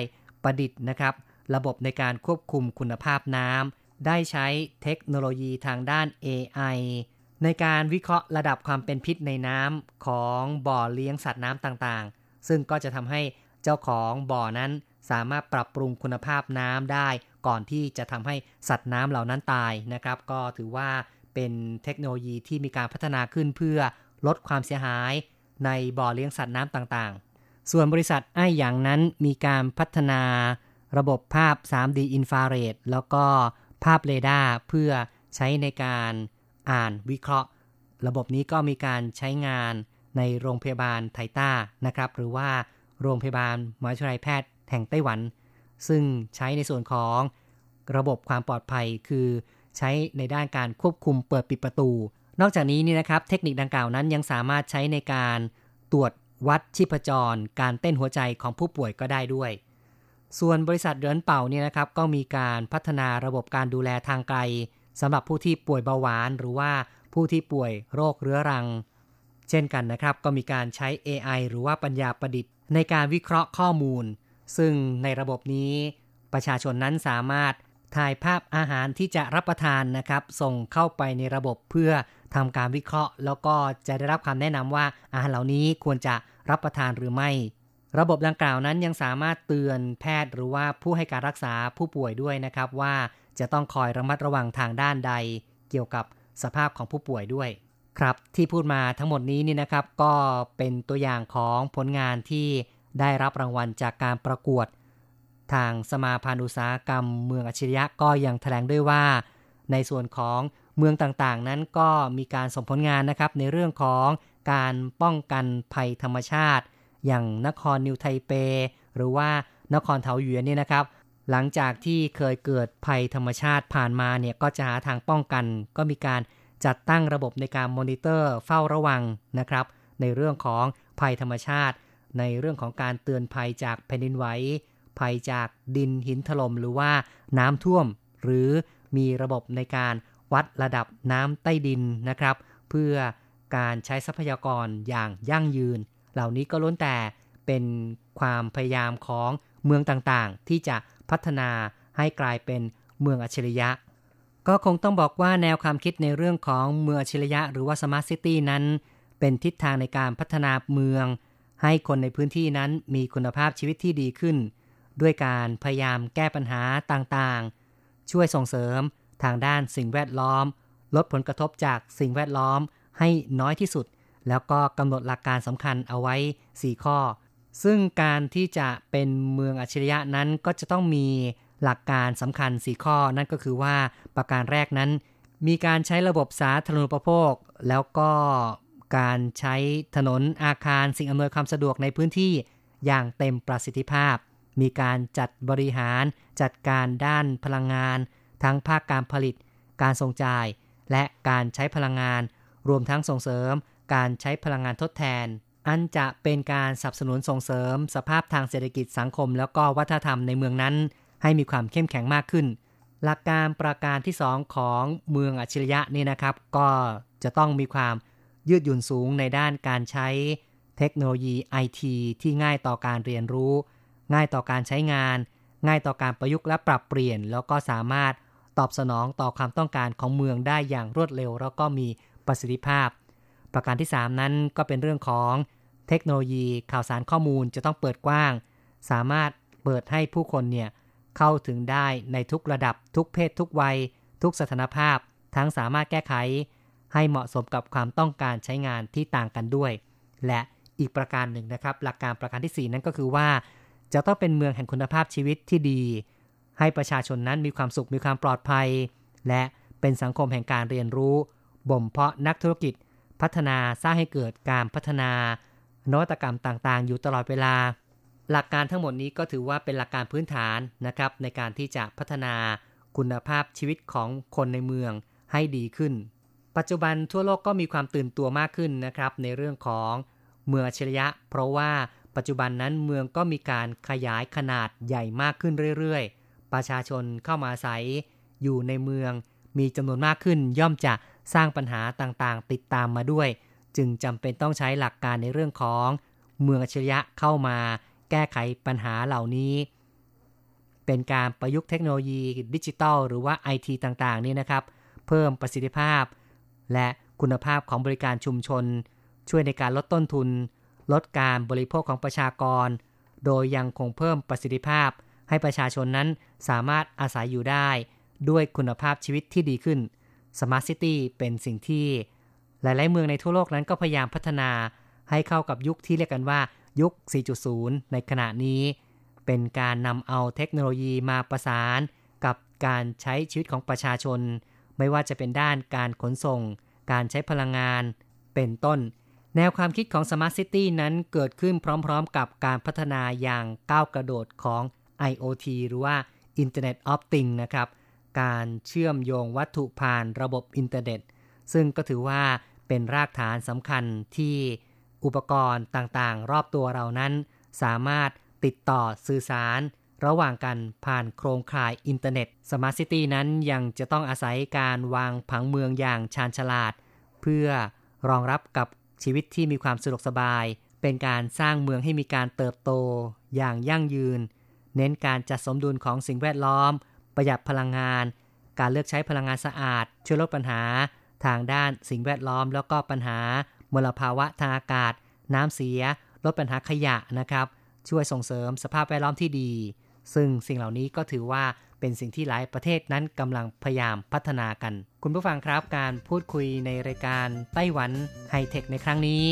ประดิษฐ์นะครับ ระบบในการควบคุมคุณภาพน้ำ ได้ใช้เทคโนโลยีทางด้าน AI ในการวิเคราะห์ระดับความเป็นพิษในน้ำของบ่อเลี้ยงสัตว์น้ำต่างๆ ซึ่งก็จะทำให้เจ้าของบ่อนั้นสามารถปรับปรุงคุณภาพน้ำได้ ก่อนที่จะทำให้สัตว์น้ำเหล่านั้นตายนะครับ ก็ถือว่าเป็นเทคโนโลยีที่มีการพัฒนาขึ้นเพื่อลดความเสียหายในบ่อเลี้ยงสัตว์น้ำต่างๆ ส่วนบริษัทไอ้หยางนั้นมีการพัฒนาระบบภาพ 3D อินฟราเรดแล้วก็ ภาพเรดาร์เพื่อใช้ในการอ่านวิเคราะห์ ระบบนี้ก็มีการใช้งานในโรงพยาบาลไทต้านะครับ หรือว่าโรงพยาบาลมหาวิทยาลัยแพทย์แห่งไต้หวัน ซึ่งใช้ในส่วนของระบบความปลอดภัยคือใช้ในด้านการควบคุมเปิดปิดประตู นอกจากนี้นี่นะครับ เทคนิคดังกล่าวนั้นยังสามารถใช้ในการตรวจวัดชีพจร การเต้นหัวใจของผู้ป่วยก็ได้ด้วย ส่วนบริษัทเดินเป่าเนี่ยนะครับก็มีการพัฒนาระบบการดูแลทางไกลสำหรับผู้ที่ป่วยเบาหวาน หรือว่าผู้ที่ป่วยโรคเรื้อรัง เช่นกันนะครับ ก็มีการใช้ AI หรือว่าปัญญาประดิษฐ์ ในการวิเคราะห์ข้อมูล ซึ่งในระบบนี้ประชาชนนั้นสามารถถ่ายภาพอาหารที่จะรับประทานนะครับ ส่งเข้าไปในระบบเพื่อทำการวิเคราะห์ แล้วก็จะได้รับคำแนะนำว่าอาหารเหล่านี้ควรจะรับประทานหรือไม่ ระบบดังกล่าวนั้นยังสามารถเตือนแพทย์หรือว่าผู้ให้การรักษาผู้ป่วยด้วยนะครับว่าจะต้องคอยระมัดระวังทางด้านใด เกี่ยวกับสภาพของผู้ป่วยด้วย ครับที่พูดมาทั้งหมดนี้นี่นะครับ ก็เป็นตัวอย่างของผลงานที่ได้รับรางวัลจากการประกวด ทางสมาพันธ์อุตสาหกรรม เมืองอัจฉริยะก็ยังแถลงด้วยว่า ในส่วนของเมืองต่างๆ นั้นก็มีการส่งผลงานนะครับในเรื่องของการป้องกันภัยธรรมชาติ อย่างนครนิวไทเป หรือว่านครเทาหยวนเนี่ยนะครับ หลังจากที่เคยเกิดภัยธรรมชาติผ่านมาเนี่ยก็จะหาทางป้องกัน ก็มีการจัดตั้งระบบในการมอนิเตอร์เฝ้าระวังนะครับ ในเรื่องของภัยธรรมชาติ ในเรื่องของการเตือนภัยจากแผ่นดินไหวภัยจากดินหินถล่มหรือว่าน้ำท่วม หรือมีระบบในการวัดระดับน้ำใต้ดินนะครับ เพื่อการใช้ทรัพยากรอย่างยั่งยืน เหล่านี้ก็ล้วนแต่เป็นความพยายามของเมืองต่างๆ ที่จะพัฒนาให้กลายเป็นเมืองอัจฉริยะ ก็คงต้องบอกว่าแนวความคิดในเรื่องของเมืองอัจฉริยะ หรือว่า smart city นั้น เป็นทิศทางในการพัฒนาเมือง ให้คนในพื้นที่นั้นมีคุณภาพชีวิตที่ดีขึ้น ด้วยการพยายามแก้ปัญหาต่างๆ ช่วยส่งเสริมทางด้านสิ่งแวดล้อม ลดผลกระทบจากสิ่งแวดล้อมให้น้อยที่สุด แล้วก็กำหนดหลักการสำคัญเอาไว้ 4 ข้อ ซึ่งการที่จะเป็นเมืองอัจฉริยะนั้นก็จะต้องมีหลักการสำคัญ 4 ข้อ นั่นก็คือว่าประการแรกนั้น มีการใช้ระบบสาธารณูปโภค แล้วก็การใช้ถนนอาคารสิ่งอำนวยความสะดวกในพื้นที่อย่างเต็มประสิทธิภาพ มีการจัดบริหาร จัดการด้านพลังงาน ทั้งภาคการผลิต การส่งจ่าย และการใช้พลังงาน รวมทั้งส่งเสริม การใช้พลังงานทดแทน อันจะเป็นการสนับสนุนส่งเสริม สภาพทางเศรษฐกิจสังคม แล้วก็วัฒนธรรมในเมืองนั้น ให้มีความเข้มแข็งมากขึ้น หลักการประการที่ 2 ของเมืองอัจฉริยะนี่นะครับ ก็จะต้องมีความยืดหยุ่นสูงในด้านการใช้เทคโนโลยีไอทีที่ง่ายต่อการเรียนรู้ ง่ายต่อการใช้งาน ง่ายต่อการประยุกต์และปรับเปลี่ยน แล้วก็สามารถตอบสนองต่อความต้องการของเมืองได้อย่างรวดเร็ว แล้วก็มีประสิทธิภาพ ประการที่ 3 นั้นก็เป็นเรื่องของเทคโนโลยีข่าวสารข้อมูลจะต้องเปิดกว้าง สามารถเปิดให้ผู้คนเนี่ยเข้าถึงได้ในทุกระดับทุกเพศทุกวัย ทุกสถานภาพ ทั้งสามารถแก้ไข ให้เหมาะสมกับความต้องการใช้งานที่ต่างกันด้วย และอีกประการหนึ่งนะครับ หลักการประการที่ 4 นั้นก็คือว่า จะต้องเป็นเมืองแห่งคุณภาพชีวิตที่ดี ให้ประชาชนนั้นมีความสุขมีความปลอดภัย และเป็นสังคมแห่งการเรียนรู้บ่มเพาะนักธุรกิจ พัฒนาสร้างให้เกิดการพัฒนานวัตกรรมต่างๆ อยู่ตลอดเวลา หลักการทั้งหมดนี้ก็ถือว่าเป็นหลักการพื้นฐานนะครับในการที่จะพัฒนาคุณภาพชีวิตของคนในเมืองให้ดีขึ้น ปัจจุบันทั่วโลกก็มีความตื่นตัวมากขึ้นนะครับในเรื่องของเมืองอัจฉริยะ เพราะว่าปัจจุบันนั้นเมืองก็มีการขยายขนาดใหญ่มากขึ้นเรื่อยๆ ประชาชนเข้ามาอาศัยอยู่ในเมืองมีจำนวนมากขึ้นย่อมจะ สร้างปัญหาต่างๆ ติดตามมาด้วย จึงจำเป็นต้องใช้หลักการในเรื่องของเมืองอัจฉริยะเข้ามา แก้ไขปัญหาเหล่านี้ เป็นการประยุกต์เทคโนโลยีดิจิทัลหรือว่าไอทีต่างๆ นี่นะครับ เพิ่มประสิทธิภาพ และคุณภาพของบริการชุมชน ช่วยในการลดต้นทุน ลดการบริโภคของประชากร โดยยังคงเพิ่มประสิทธิภาพ ให้ประชาชนนั้นสามารถอาศัยอยู่ได้ ด้วยคุณภาพชีวิตที่ดีขึ้น Smart City เป็นสิ่งที่หลาย ๆ เมืองในทั่วโลกนั้นก็พยายามพัฒนาให้เข้ากับยุคที่เรียกกันว่ายุค 4.0 ในขณะนี้ เป็นการนำเอาเทคโนโลยีมาประสาน กับการใช้ชีวิตของประชาชน ไม่ว่าจะเป็นด้านการขนส่ง การใช้พลังงาน เป็นต้น แนวความคิดของ Smart City นั้นเกิดขึ้นพร้อม ๆ กับการพัฒนาอย่างก้าวกระโดดของ IoT หรือว่า Internet of Things นะครับ การเชื่อมโยงวัตถุผ่านระบบอินเทอร์เน็ต ซึ่งก็ถือว่าเป็นรากฐานสำคัญที่อุปกรณ์ต่างๆ รอบตัวเรานั้น สามารถติดต่อสื่อสาร ระหว่างกันผ่านโครงข่ายอินเทอร์เน็ต smart city นั้นยังจะต้องอาศัยการวางผังเมืองอย่างชาญฉลาด เพื่อรองรับกับชีวิตที่มีความสะดวกสบาย เป็นการสร้างเมืองให้มีการเติบโตอย่างยั่งยืน เน้นการจัดสมดุลของสิ่งแวดล้อม ประหยัดพลังงาน การเลือกใช้พลังงานสะอาด ช่วยลดปัญหา ทางด้านสิ่งแวดล้อม แล้วก็ปัญหามลภาวะทางอากาศ น้ำเสีย ลดปัญหาขยะนะครับ ช่วยส่งเสริมสภาพแวดล้อมที่ดี ซึ่งสิ่งเหล่านี้ก็ถือว่าเป็นสิ่งที่หลายประเทศนั้นกำลังพยายามพัฒนากัน คุณผู้ฟังครับการพูดคุยในรายการไต้หวันไฮเทคในครั้งนี้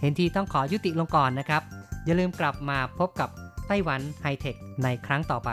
เห็นทีต้องขอยุติลงก่อนนะครับ อย่าลืมกลับมาพบกับไต้หวันไฮเทคในครั้งต่อไป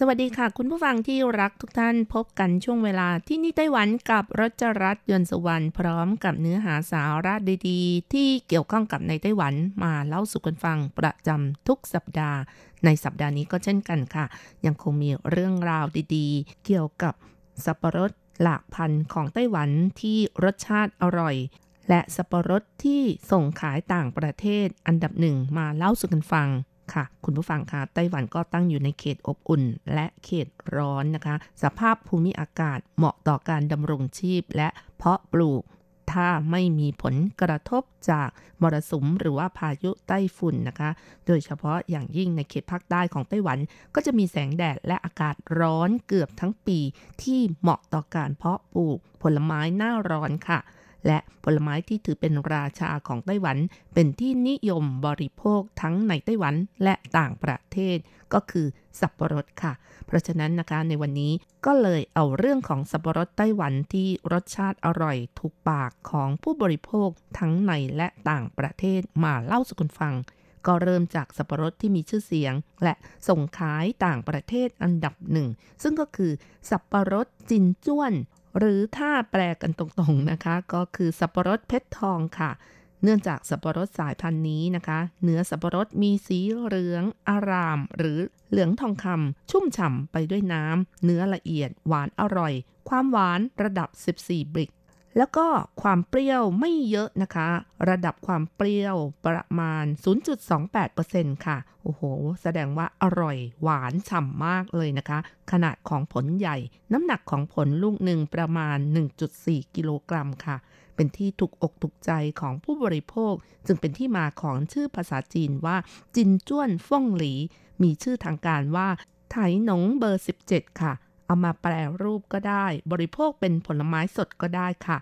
สวัสดีค่ะ คุณผู้ฟังที่รักทุกท่านพบกันช่วงเวลาที่นี่ไต้หวันกับรัชรัตน์ยนสวรรณพร้อมกับเนื้อหาสาระดีๆ ที่เกี่ยวข้องกับในไต้หวันมาเล่าสู่กันฟังประจำทุกสัปดาห์ ในสัปดาห์นี้ก็เช่นกันค่ะ ยังคงมีเรื่องราวดีๆ เกี่ยวกับสับปะรดหลากพันธุ์ของไต้หวันที่รสชาติอร่อย และสับปะรดที่ส่งขายต่างประเทศอันดับหนึ่งมาเล่าสู่กันฟัง ค่ะ คุณผู้ฟังคะไต้หวันก็ตั้งอยู่ในเขตอบอุ่น และเขตร้อนนะคะ สภาพภูมิอากาศเหมาะต่อการดำรงชีพและเพาะปลูก ถ้าไม่มีผลกระทบจากมรสุมหรือว่าพายุไต้ฝุ่นนะคะ โดยเฉพาะอย่างยิ่งในเขตภาคใต้ของไต้หวัน ก็จะมีแสงแดดและอากาศร้อนเกือบทั้งปีที่เหมาะต่อการเพาะปลูกผลไม้หน้าร้อนค่ะ และผลไม้ที่ถือเป็นราชาของไต้หวัน เป็นที่นิยมบริโภคทั้งในไต้หวันและต่างประเทศ ก็คือสับปะรดค่ะ เพราะฉะนั้นนะคะในวันนี้ก็เลยเอาเรื่องของสับปะรดไต้หวันที่รสชาติอร่อยถูกปากของผู้บริโภคทั้งในและต่างประเทศมาเล่าสู่กันฟังก็เริ่มจากสับปะรดที่มีชื่อเสียง และส่งขายต่างประเทศอันดับหนึ่ง ซึ่งก็คือสับปะรดจินจ้วน หรือถ้าแปลกันตรงๆนะคะ ก็คือสับปะรดเพชรทองค่ะ เนื่องจากสับปะรดสายพันธุ์นี้นะคะ เนื้อสับปะรดมีสีเหลือง อาราม หรือเหลืองทองคำชุ่มฉ่ำไปด้วยน้ำเนื้อละเอียดหวานอร่อย ความหวานระดับ 14 บริก แล้วก็ความเปรี้ยวไม่เยอะนะคะ ระดับความเปรี้ยวประมาณ 0.28%ค่ะ โอ้โห แสดงว่าอร่อยหวานฉ่ำมากเลยนะคะ ขนาดของผลใหญ่ น้ำหนักของผลลูกหนึ่งประมาณ 1.4 กิโลกรัมค่ะ เป็นที่ถูกอกถูกใจของผู้บริโภค จึงเป็นที่มาของชื่อภาษาจีนว่า จินจ้วนฟ่องหลี มีชื่อทางการว่าไถหนงเบอร์ 17 ค่ะ เอามาแปลรูปก็ได้ บริโภคเป็นผลไม้สดก็ได้ค่ะ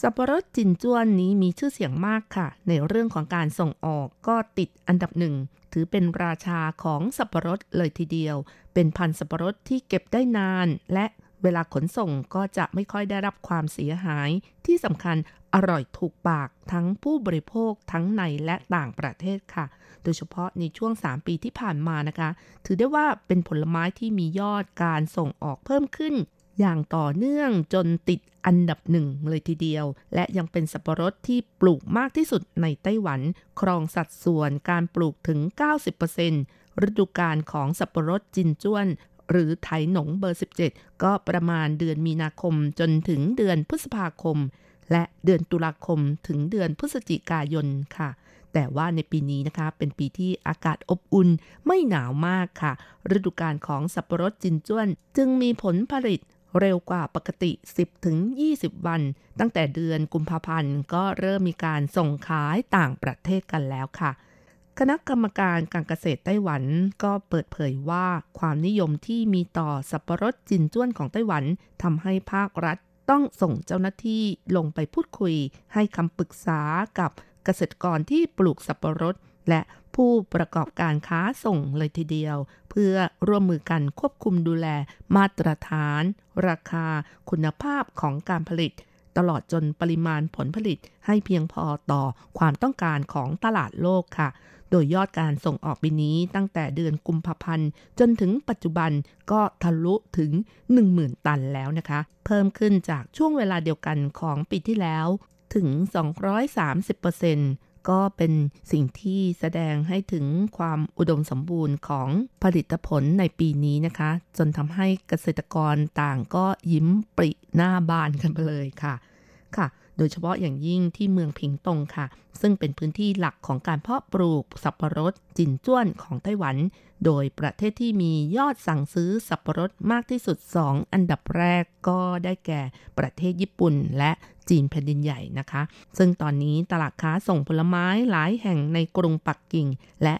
สับปะรดจินจ้วนนี้มีชื่อเสียงมากค่ะ ในเรื่องของการส่งออกก็ติดอันดับหนึ่ง ถือเป็นราชาของสับปะรดเลยทีเดียว เป็นพันธุ์สับปะรดที่เก็บได้นาน และเวลาขนส่งก็จะไม่ค่อยได้รับความเสียหาย ที่สำคัญ อร่อยถูกปากทั้งผู้บริโภคทั้งในและต่างประเทศค่ะ โดยเฉพาะในช่วง 3 ปีที่ผ่านมานะคะ ถือได้ว่าเป็นผลไม้ที่มียอดการส่งออกเพิ่มขึ้น อย่างต่อเนื่องจนติดอันดับหนึ่งเลยทีเดียว และยังเป็นสับปะรดที่ปลูกมากที่สุดในไต้หวัน ครองสัดส่วนการปลูกถึง 90%ฤดูกาลของสับปะรดจินจ้วนหรือไถหนงเบอร์ 17 ก็ประมาณเดือนมีนาคมจนถึงเดือนพฤษภาคม และเดือนตุลาคมถึงเดือนพฤศจิกายนค่ะ แต่ว่าในปีนี้นะคะเป็นปีที่อากาศอบอุ่นไม่หนาวมากค่ะ ฤดูกาลของสับปะรดจินจ้วน จึงมีผลผลิตเร็วกว่าปกติ 10-20 วัน ตั้งแต่เดือนกุมภาพันธ์ก็เริ่มมีการส่งขายต่างประเทศกันแล้วค่ะ คณะกรรมการการเกษตรไต้หวันก็เปิดเผยว่าความนิยมที่มีต่อสับปะรดจินจ้วนของไต้หวันทำให้ภาครัฐ ต้องส่งเจ้าหน้าที่ลงไปพูดคุย ให้คำปรึกษากับเกษตรกรที่ปลูกสับปะรด และผู้ประกอบการค้าส่งเลยทีเดียว เพื่อร่วมมือกันควบคุมดูแลมาตรฐาน ราคา คุณภาพของการผลิต ตลอดจนปริมาณผลผลิตให้เพียงพอต่อความต้องการของตลาดโลกค่ะ โดยยอดการส่งออกปีนี้ตั้งแต่เดือนกุมภาพันธ์ จนถึงปัจจุบันก็ทะลุถึง 10,000 ตันแล้วนะคะ เพิ่มขึ้นจากช่วงเวลาเดียวกันของปีที่แล้วถึง 230%ก็เป็นสิ่งที่แสดงให้ถึงความอุดมสมบูรณ์ของผลิตผลในปีนี้นะคะ จนทำให้เกษตรกรต่างก็ยิ้มปริหน้าบานกันไปเลยค่ะ ค่ะ โดยเฉพาะอย่างยิ่งที่เมืองผิงตงค่ะ ซึ่งเป็นพื้นที่หลักของการเพาะปลูกสับปะรดจินจ้วนของไต้หวัน โดยประเทศที่มียอดสั่งซื้อสับปะรดมากที่สุด 2 อันดับแรกก็ได้แก่ประเทศญี่ปุ่นและจีนแผ่นดินใหญ่นะคะ ซึ่งตอนนี้ตลาดค้าส่งผลไม้หลายแห่งในกรุงปักกิ่ง และ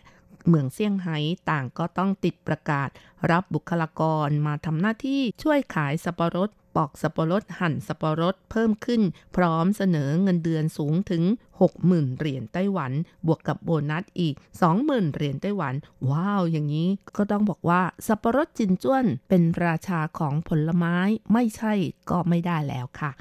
เมืองเซี่ยงไฮ้ต่างก็ต้องติดประกาศ รับบุคลากรมาทำหน้าที่ช่วยขายสับปะรด ปอกสับปะรดหั่นสับปะรดเพิ่มขึ้น พร้อมเสนอเงินเดือนสูงถึง 60,000 เหรียญไต้หวัน บวกกับโบนัสอีก 20,000 เหรียญไต้หวัน ว้าว อย่างนี้ก็ต้องบอกว่าสับปะรดจินจ้วนเป็นราชาของผลไม้ไม่ใช่ก็ไม่ได้แล้วค่ะ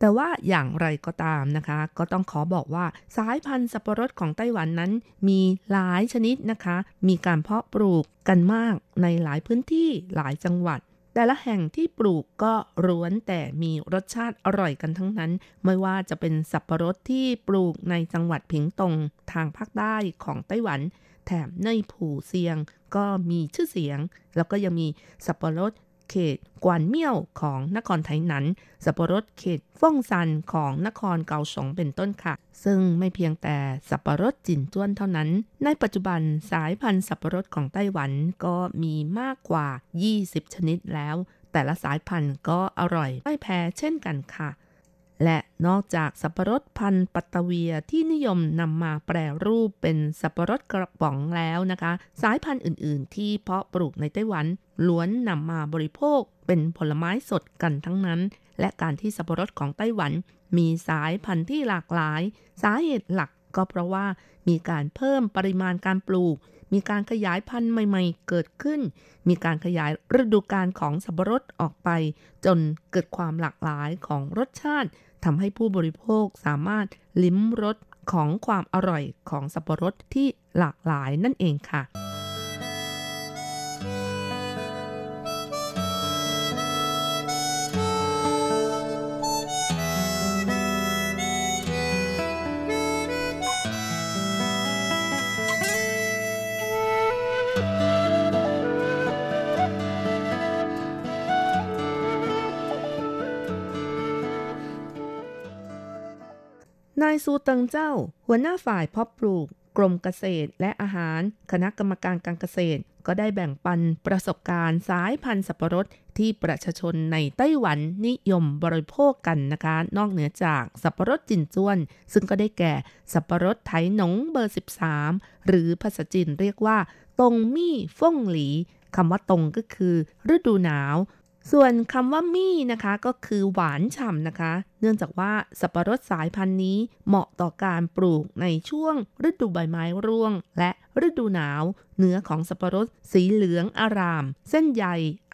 แต่ว่าอย่างไรก็ตามนะคะ ก็ต้องขอบอกว่าสายพันธุ์สับปะรดของไต้หวันนั้น มีหลายชนิดนะคะ มีการเพาะปลูกกันมากในหลายพื้นที่หลายจังหวัด แต่ละแห่งที่ปลูกก็ร้วนแต่มีรสชาติอร่อยกันทั้งนั้น ไม่ว่าจะเป็นสับปะรดที่ปลูกในจังหวัดผิงตงทางภาคใต้ของไต้หวัน แถมในผู่เซียงก็มีชื่อเสียง แล้วก็ยังมีสับปะรด เขตกวนเมี่ยวของนครไทหนัน สับปะรดเขตฟ่องซันของนครเกาสงเป็นต้นค่ะ ซึ่งไม่เพียงแต่สับปะรดจินจ้วนเท่านั้น ในปัจจุบันสายพันธุ์สับปะรดของไต้หวันก็มีมากกว่า 20 ชนิดแล้ว แต่ละสายพันธุ์ก็อร่อยไม่แพ้เช่นกันค่ะ และนอกจากสับปะรดพันธุ์ปัตตเวียที่นิยมนำมาแปรรูปเป็นสับปะรดกระป๋องแล้วนะคะ สายพันธุ์อื่น ๆ ที่เพาะปลูกในไต้หวันล้วนนำมาบริโภคเป็นผลไม้สดกันทั้งนั้น และการที่สับปะรดของไต้หวัน มีสายพันธุ์ที่หลากหลาย สาเหตุหลักก็เพราะว่ามีการเพิ่มปริมาณการปลูก มีการขยายพันธุ์ใหม่ ๆ เกิดขึ้น มีการขยายฤดูกาลของสับปะรดออกไป จนเกิดความหลากหลายของรสชาติ ทำให้ผู้บริโภคสามารถลิ้มรสของความอร่อยของสับปะรดที่หลากหลายนั่นเองค่ะ นายซูเติงเจ้า หัวหน้าฝ่ายเพาะปลูก กรมเกษตรและอาหาร คณะกรรมการการเกษตร ก็ได้แบ่งปันประสบการณ์สายพันธุ์สับปะรดที่ประชาชนในไต้หวันนิยมบริโภคกันนะคะ นอกเหนือจากสับปะรดจินจ้วน ซึ่งก็ได้แก่สับปะรดไถหนงเบอร์ 13 หรือภาษาจีนเรียกว่า ตงมี่ฟ่งหลีคำว่าตงก็คือ ฤดูหนาว ส่วนคำว่ามี่นะคะก็คือหวานฉ่ำนะคะ เนื่องจากว่าสับปะรดสายพันธุ์นี้เหมาะต่อการปลูกในช่วงฤดูใบไม้ร่วง และฤดูหนาว เนื้อของสับปะรดสีเหลืองอาราม เส้นใย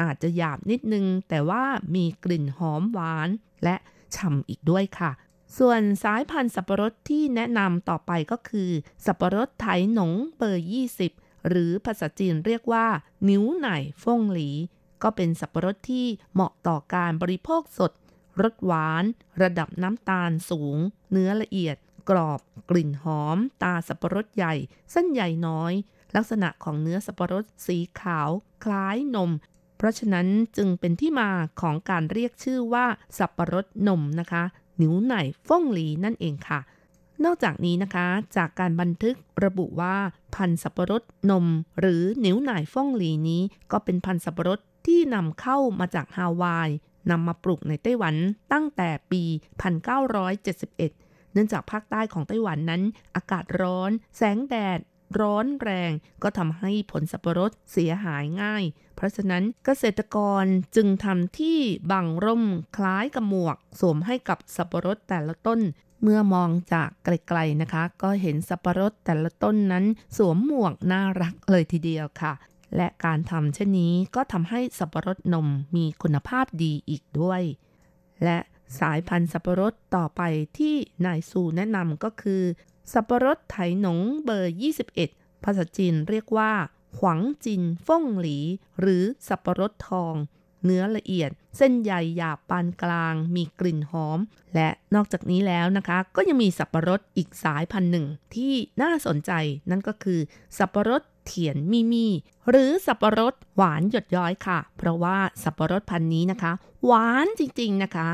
อาจจะหยาบนิดนึง แต่ว่ามีกลิ่นหอมหวาน และฉ่ำอีกด้วยค่ะส่วนสายพันธุ์สับปะรดที่แนะนำต่อไปก็คือ สับปะรดไถหนงเบอร์ 20 หรือภาษาจีนเรียกว่า นิ้วไหนฟงหลี ก็เป็นสับปะรดที่เหมาะต่อการบริโภคสด รสหวาน ระดับน้ำตาลสูง เนื้อละเอียด กรอบ กลิ่นหอม ตาสับปะรดใหญ่ เส้นใหญ่น้อย ลักษณะของเนื้อสับปะรดสีขาว คล้ายนม เพราะฉะนั้นจึงเป็นที่มาของการเรียกชื่อว่าสับปะรดนมนะคะ นิ้วไหนฟ่งหลีนั่นเองค่ะนอกจากนี้นะคะ จากการบันทึกระบุว่าพันธุ์สับปะรดนม หรือนิ้วหน่ายฟ่องหลีนี้ ก็เป็นพันธุ์สับปะรด ที่นำเข้ามาจากฮาวายนำมาปลูกในไต้หวันตั้งแต่ปี 1971 เนื่องจากภาคใต้ของไต้หวันนั้น อากาศร้อน แสงแดด ร้อนแรง ก็ทำให้ผลสับปะรดเสียหายง่าย เพราะฉะนั้นเกษตรกรจึงทำที่บังร่มคล้ายกับหมวก สวมให้กับสับปะรดแต่ละต้นเมื่อมองจากไกลๆนะคะ ก็เห็นสับปะรดแต่ละต้นนั้น สวมหมวกน่ารักเลยทีเดียวค่ะ และการทำเช่นนี้ก็ทำให้สับปะรดนมมีคุณภาพดีอีกด้วย และสายพันธุ์สับปะรดต่อไปที่นายซูแนะนำก็คือ สับปะรดไถหนงเบอร์ 21 ภาษาจีนเรียกว่า ขวังจินฟ่งหลี หรือสับปะรดทอง เนื้อละเอียด เส้นใยหยาบปานกลาง มีกลิ่นหอม และนอกจากนี้แล้วนะคะ ก็ยังมีสับปะรดอีกสายพันธุ์หนึ่งที่น่าสนใจนั่นก็คือ สับปะรด เถียนมีมีหรือสับปะรดหวานหยดย้อยค่ะ เพราะว่าสับปะรดพันธุ์นี้นะคะ หวานจริงๆนะคะ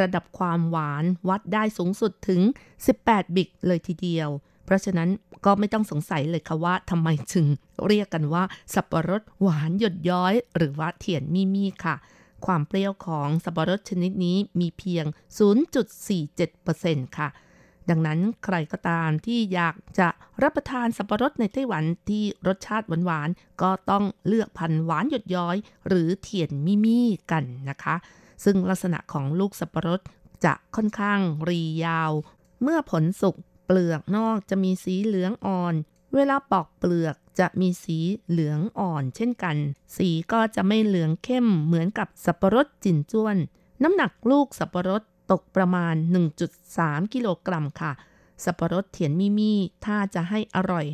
ระดับความหวานวัดได้สูงสุดถึง 18 บิกเลยทีเดียว เพราะฉะนั้นก็ไม่ต้องสงสัยเลยค่ะว่าทำไมถึงเรียกกันว่า สับปะรดหวานหยดย้อย หรือว่าเถียนมีมีค่ะความเปรี้ยวของสับปะรดชนิดนี้มีเพียง 0.47%ค่ะ ดังนั้นใครก็ตามที่อยากจะรับประทานสับปะรดในไต้หวันที่รสชาติหวานๆ ก็ต้องเลือกพันธุ์หวานหยดย้อย หรือเถียนมิมี่กันนะคะ ซึ่งลักษณะของลูกสับปะรดจะค่อนข้างรียาว เมื่อผลสุกเปลือกนอกจะมีสีเหลืองอ่อน เวลาปอกเปลือกจะมีสีเหลืองอ่อนเช่นกัน สีก็จะไม่เหลืองเข้มเหมือนกับสับปะรดจินจ้วน น้ำหนักลูกสับปะรด ตกประมาณ 1.3 กิโลกรัมค่ะ สับปะรดเถียนมิมี่ถ้าจะให้อร่อย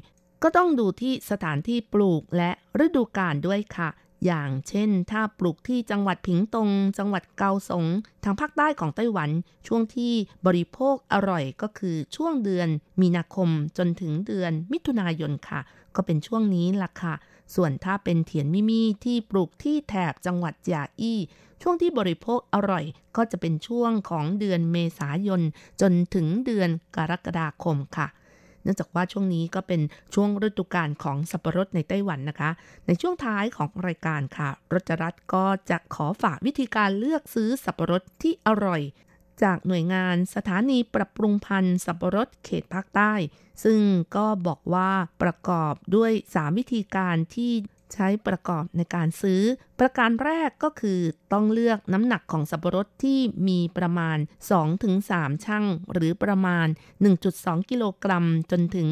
ก็ต้องดูที่สถานที่ปลูกและฤดูกาลด้วยค่ะ อย่างเช่น ถ้าปลูกที่จังหวัดผิงตง จังหวัดเกาสง ทางภาคใต้ของไต้หวัน ช่วงที่บริโภคอร่อยก็คือช่วงเดือน มีนาคมจนถึงเดือนมิถุนายนค่ะ ก็เป็นช่วงนี้ล่ะค่ะ ส่วนถ้าเป็นเถียนมิมี่ที่ปลูกที่แถบจังหวัดจาอี้ ช่วงที่บริโภคอร่อยก็จะเป็นช่วงของเดือนเมษายน จนถึงเดือนกรกฎาคมค่ะเนื่องจากว่าช่วงนี้ก็เป็นช่วงฤดูกาลของสับปะรดในไต้หวันนะคะ ในช่วงท้ายของรายการค่ะ รจรัตก็จะขอฝากวิธีการเลือกซื้อสับปะรดที่อร่อย จากหน่วยงานสถานีปรับปรุงพันธุ์สับปะรดเขตภาคใต้ ซึ่งก็บอกว่าประกอบด้วย 3 วิธีการที่ ใช้ประกอบในการซื้อ ประการแรกก็คือต้องเลือกน้ำหนักของสับปะรดที่มีประมาณ 2-3ช่ง หรือประมาณ 1.2 กิโลกรัมจนถึง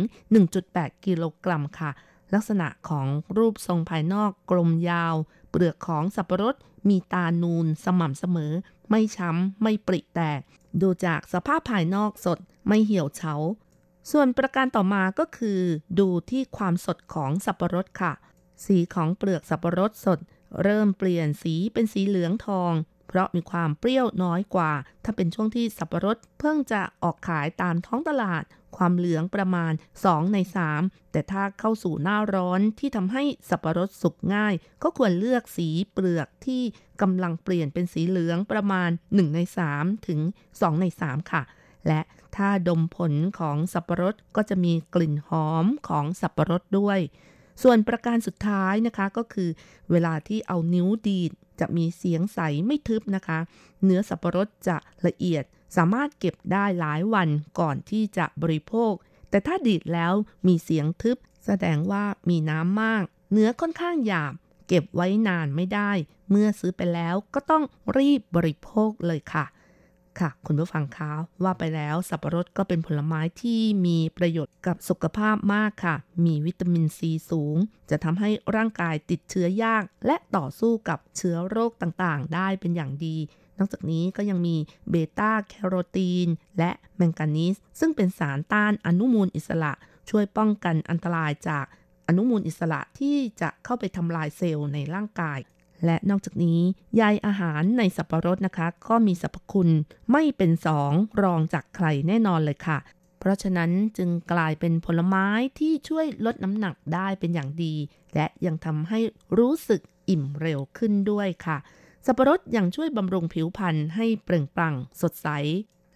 1.8 กิโลกรัมค่ะ ลักษณะของรูปทรงภายนอกกลมยาว เปลือกของสับปะรดมีตานูนสม่ำเสมอ ไม่ช้ำ ไม่ปริแตก ดูจากสภาพภายนอกสดไม่เหี่ยวเฉาส่วนประการต่อมาก็คือ ดูที่ความสดของสับปะรดค่ะ สีของเปลือกสับปะรดสด เริ่มเปลี่ยนสีเป็นสีเหลืองทอง เพราะมีความเปรี้ยวน้อยกว่า ถ้าเป็นช่วงที่สับปะรดเพิ่งจะออกขายตามท้องตลาด ความเหลืองประมาณ 2 ใน 3 แต่ถ้าเข้าสู่หน้าร้อนที่ทำให้สับปะรดสุกง่าย ก็ควรเลือกสีเปลือกที่กำลังเปลี่ยนเป็นสีเหลืองประมาณ 1 ใน 3 ถึง 2 ใน 3 ค่ะ และถ้าดมผลของสับปะรดก็จะมีกลิ่นหอมของสับปะรดด้วย ส่วนประการสุดท้ายนะคะก็คือ เวลาที่เอานิ้วดีดจะมีเสียงใสไม่ทึบนะคะ เนื้อสับปะรดจะละเอียดสามารถเก็บได้หลายวันก่อนที่จะบริโภค แต่ถ้าดีดแล้วมีเสียงทึบ แสดงว่ามีน้ำมาก เนื้อค่อนข้างหยาบ เก็บไว้นานไม่ได้ เมื่อซื้อไปแล้วก็ต้องรีบบริโภคเลยค่ะ ค่ะ คุณผู้ฟังคะว่าไปแล้วสับปะรดก็เป็นผลไม้ที่มีประโยชน์กับสุขภาพมากค่ะ มีวิตามินซีสูง จะทำให้ร่างกายติดเชื้อยาก และต่อสู้กับเชื้อโรคต่างๆ ได้เป็นอย่างดี นอกจากนี้ก็ยังมีเบต้าแคโรทีน และแมงกานีสซึ่งเป็นสารต้านอนุมูลอิสระ ช่วยป้องกันอันตรายจากอนุมูลอิสระที่จะเข้าไปทำลายเซลล์ในร่างกาย และนอกจากนี้ใยอาหารในสับปะรดนะคะ ก็มีสรรพคุณไม่เป็นสองรองจากใครแน่นอนเลยค่ะ เพราะฉะนั้นจึงกลายเป็นผลไม้ที่ช่วยลดน้ำหนักได้เป็นอย่างดี และยังทำให้รู้สึกอิ่มเร็วขึ้นด้วยค่ะ สับปะรดยังช่วยบำรุงผิวพรรณให้เปล่งปลั่งสดใส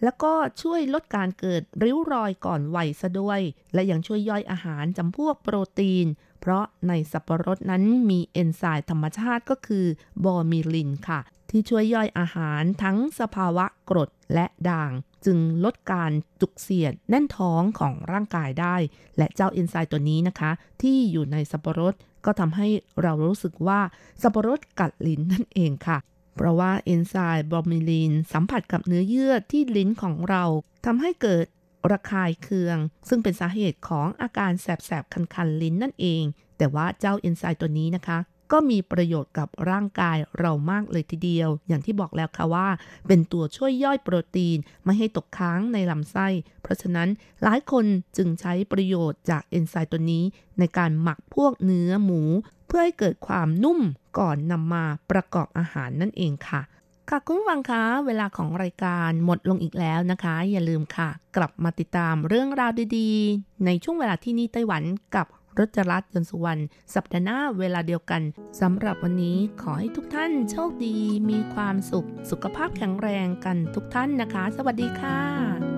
แล้วก็ช่วยลดการเกิดริ้วรอยก่อนวัยซะด้วย และยังช่วยย่อยอาหารจำพวกโปรตีน เพราะในสับปะรดนั้นมีเอนไซม์ธรรมชาติก็คือ bromelain ค่ะ ที่ช่วยย่อยอาหารทั้งสภาวะกรดและด่าง จึงลดการจุกเสียดแน่นท้องของร่างกายได้ และเจ้าเอนไซม์ตัวนี้นะคะ ที่อยู่ในสับปะรดก็ทำให้เรารู้สึกว่าสับปะรดกัดลิ้นนั่นเองค่ะเพราะว่าเอนไซม์ bromelain สัมผัสกับเนื้อเยื่อที่ลิ้นของเราทำให้เกิด ระคายเคือง ซึ่งเป็นสาเหตุของอาการแสบๆ คันๆ ลิ้นนั่นเอง แต่ว่าเจ้าเอนไซม์ตัวนี้นะคะ ก็มีประโยชน์กับร่างกายเรามากเลยทีเดียว อย่างที่บอกแล้วค่ะว่า เป็นตัวช่วยย่อยโปรตีนไม่ให้ตกค้างในลำไส้ เพราะฉะนั้นหลายคนจึงใช้ประโยชน์จากเอนไซม์ตัวนี้ ในการหมักพวกเนื้อหมู เพื่อให้เกิดความนุ่มก่อนนำมาประกอบอาหารนั่นเองค่ะ ค่ะคุณฟังคะเวลาของรายการหมดลงอีกแล้วนะคะ อย่าลืมค่ะ กลับมาติดตามเรื่องราวดีๆ ในช่วงเวลาที่นี่ไต้หวันกับรจรัสยนสุวรรณสัปดาห์หน้าเวลาเดียวกันสำหรับวันนี้ขอให้ทุกท่านโชคดี มีความสุข สุขภาพแข็งแรงกันทุกท่านนะคะ สวัสดีค่ะ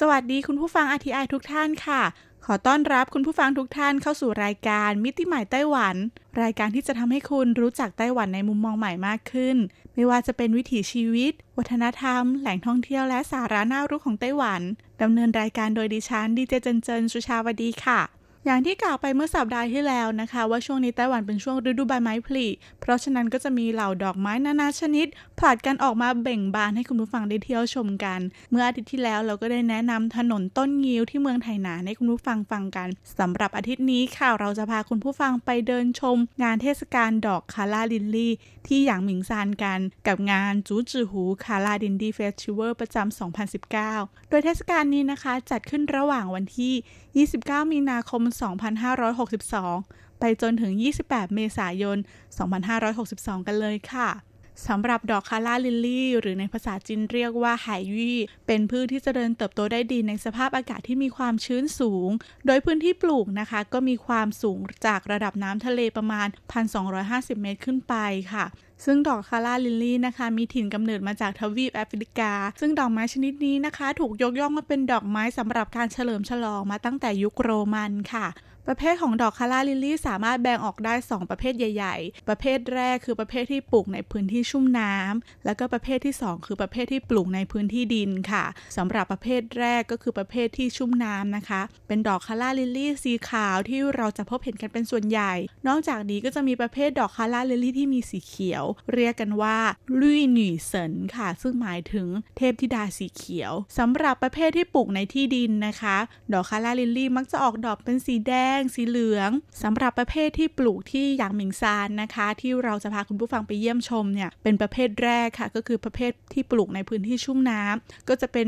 สวัสดีคุณผู้ฟัง RTI ทุกท่านค่ะ ขอต้อนรับคุณผู้ฟังทุกท่านเข้าสู่รายการมิติใหม่ไต้หวัน รายการที่จะทำให้คุณรู้จักไต้หวันในมุมมองใหม่มากขึ้น ไม่ว่าจะเป็นวิถีชีวิต วัฒนธรรม แหล่งท่องเที่ยวและสาระน่ารู้ของไต้หวันดำเนินรายการโดยดิฉันดีเจเจนเจนสุชาวดีค่ะ อย่างที่กล่าวไปเมื่อสัปดาห์ที่แล้วนะคะ ว่าช่วงนี้ไต้หวันเป็นช่วงฤดูใบไม้ผลิ เพราะฉะนั้นก็จะมีเหล่าดอกไม้นานาชนิดผลัดกันออกมาเบ่งบานให้คุณผู้ฟังได้เที่ยวชมกัน เมื่ออาทิตย์ที่แล้วเราก็ได้แนะนำถนนต้นงิ้วที่เมืองไถหนานให้คุณผู้ฟังฟังกันสำหรับอาทิตย์นี้ค่ะเราจะพาคุณผู้ฟังไปเดินชม งานเทศกาลดอกคาราลินลี่ ที่หยางหมิงซานกันกับงานจูจือหูคาราดินดีเฟสติวัลประจำ 2019 โดยเทศกาลนี้นะคะ จัดขึ้นระหว่างวันที่ 29 มีนาคม 2562 ไปจนถึง 28 เมษายน 2562 กันเลยค่ะ สำหรับดอกคาร่าลิลลี่ หรือในภาษาจีนเรียกว่าไหยี่ เป็นพืชที่จเจริญเติบโตได้ดีในสภาพอากาศที่มีความชื้นสูง โดยพื้นที่ปลูกนะคะ ก็มีความสูงจากระดับน้ำทะเลประมาณ 1,250 เมตรขึ้นไปค่ะ ซึ่งดอกคาร่าลิลลี่นะคะ มีถิ่นกำเนิดมาจากทวีปแอฟริกา ซึ่งดอกไม้ชนิดนี้นะคะ ถูกยกย่องมาเป็นดอกไม้สำหรับการเฉลิมฉลองมาตั้งแต่ยุคโรมันค่ะ ประเภทของดอกคาราลิลลี่สามารถแบ่งออกได้ 2 ประเภทใหญ่ ๆ ประเภทแรกคือประเภทที่ปลูกในพื้นที่ชุ่มน้ำแล้วก็ประเภทที่ 2 คือประเภทที่ปลูกในพื้นที่ดินค่ะสำหรับประเภทแรกก็คือประเภทที่ชุ่มน้ำนะคะ เป็นดอก calla lily สีขาวที่เราจะพบเห็นกันเป็นส่วนใหญ่ นอกจากนี้ก็จะมีประเภทดอก calla lily ที่มีสีเขียว เรียกกันว่า 綠女神 ค่ะ ซึ่งหมายถึงเทพธิดาสีเขียวสำหรับประเภทที่ปลูกในที่ดินนะคะ ดอก calla lily มักจะออกดอกเป็นสีแดงสีเหลืองสำหรับประเภทที่ปลูกที่หยางหมิงซานนะคะ ที่เราจะพาคุณผู้ฟังไปเยี่ยมชมเนี่ยเป็นประเภทแรกค่ะ ก็คือประเภทที่ปลูกในพื้นที่ชุ่มน้ำก็จะเป็น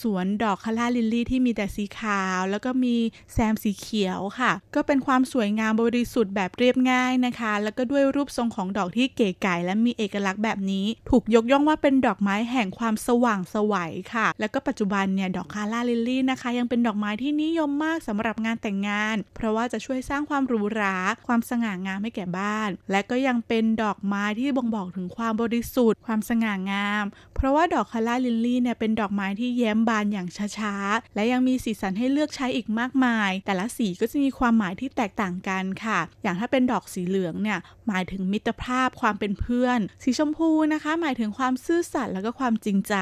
สวนดอกคาราลิลลี่ที่มีแต่สีขาว แล้วก็มีแซมสีเขียวค่ะ ก็เป็นความสวยงามบริสุทธิ์แบบเรียบง่ายนะคะ แล้วก็ด้วยรูปทรงของดอกที่เก๋ไก๋และมีเอกลักษณ์แบบนี้ ถูกยกย่องว่าเป็นดอกไม้แห่งความสว่างสวัยค่ะ แล้วก็ปัจจุบันเนี่ยดอกคาราลิลลี่นะคะ ยังเป็นดอกไม้ที่นิยมมากสำหรับงานแต่งงานเพราะว่าจะช่วยสร้างความหรูหรา ความสง่างามให้แก่บ้าน และก็ยังเป็นดอกไม้ที่บ่งบอกถึงความบริสุทธิ์ ความสง่างาม เพราะว่าดอก calla lily เนี่ยเป็นดอกไม้ที่แย้มบานอย่างช้าๆ และยังมีสีสันให้เลือกใช้อีกมากมาย แต่ละสีก็จะมีความหมายที่แตกต่างกันค่ะ อย่างถ้าเป็นดอกสีเหลืองเนี่ยหมายถึงมิตรภาพความเป็นเพื่อน สีชมพูนะคะ หมายถึงความซื่อสัตย์แล้วก็ความจริงใจ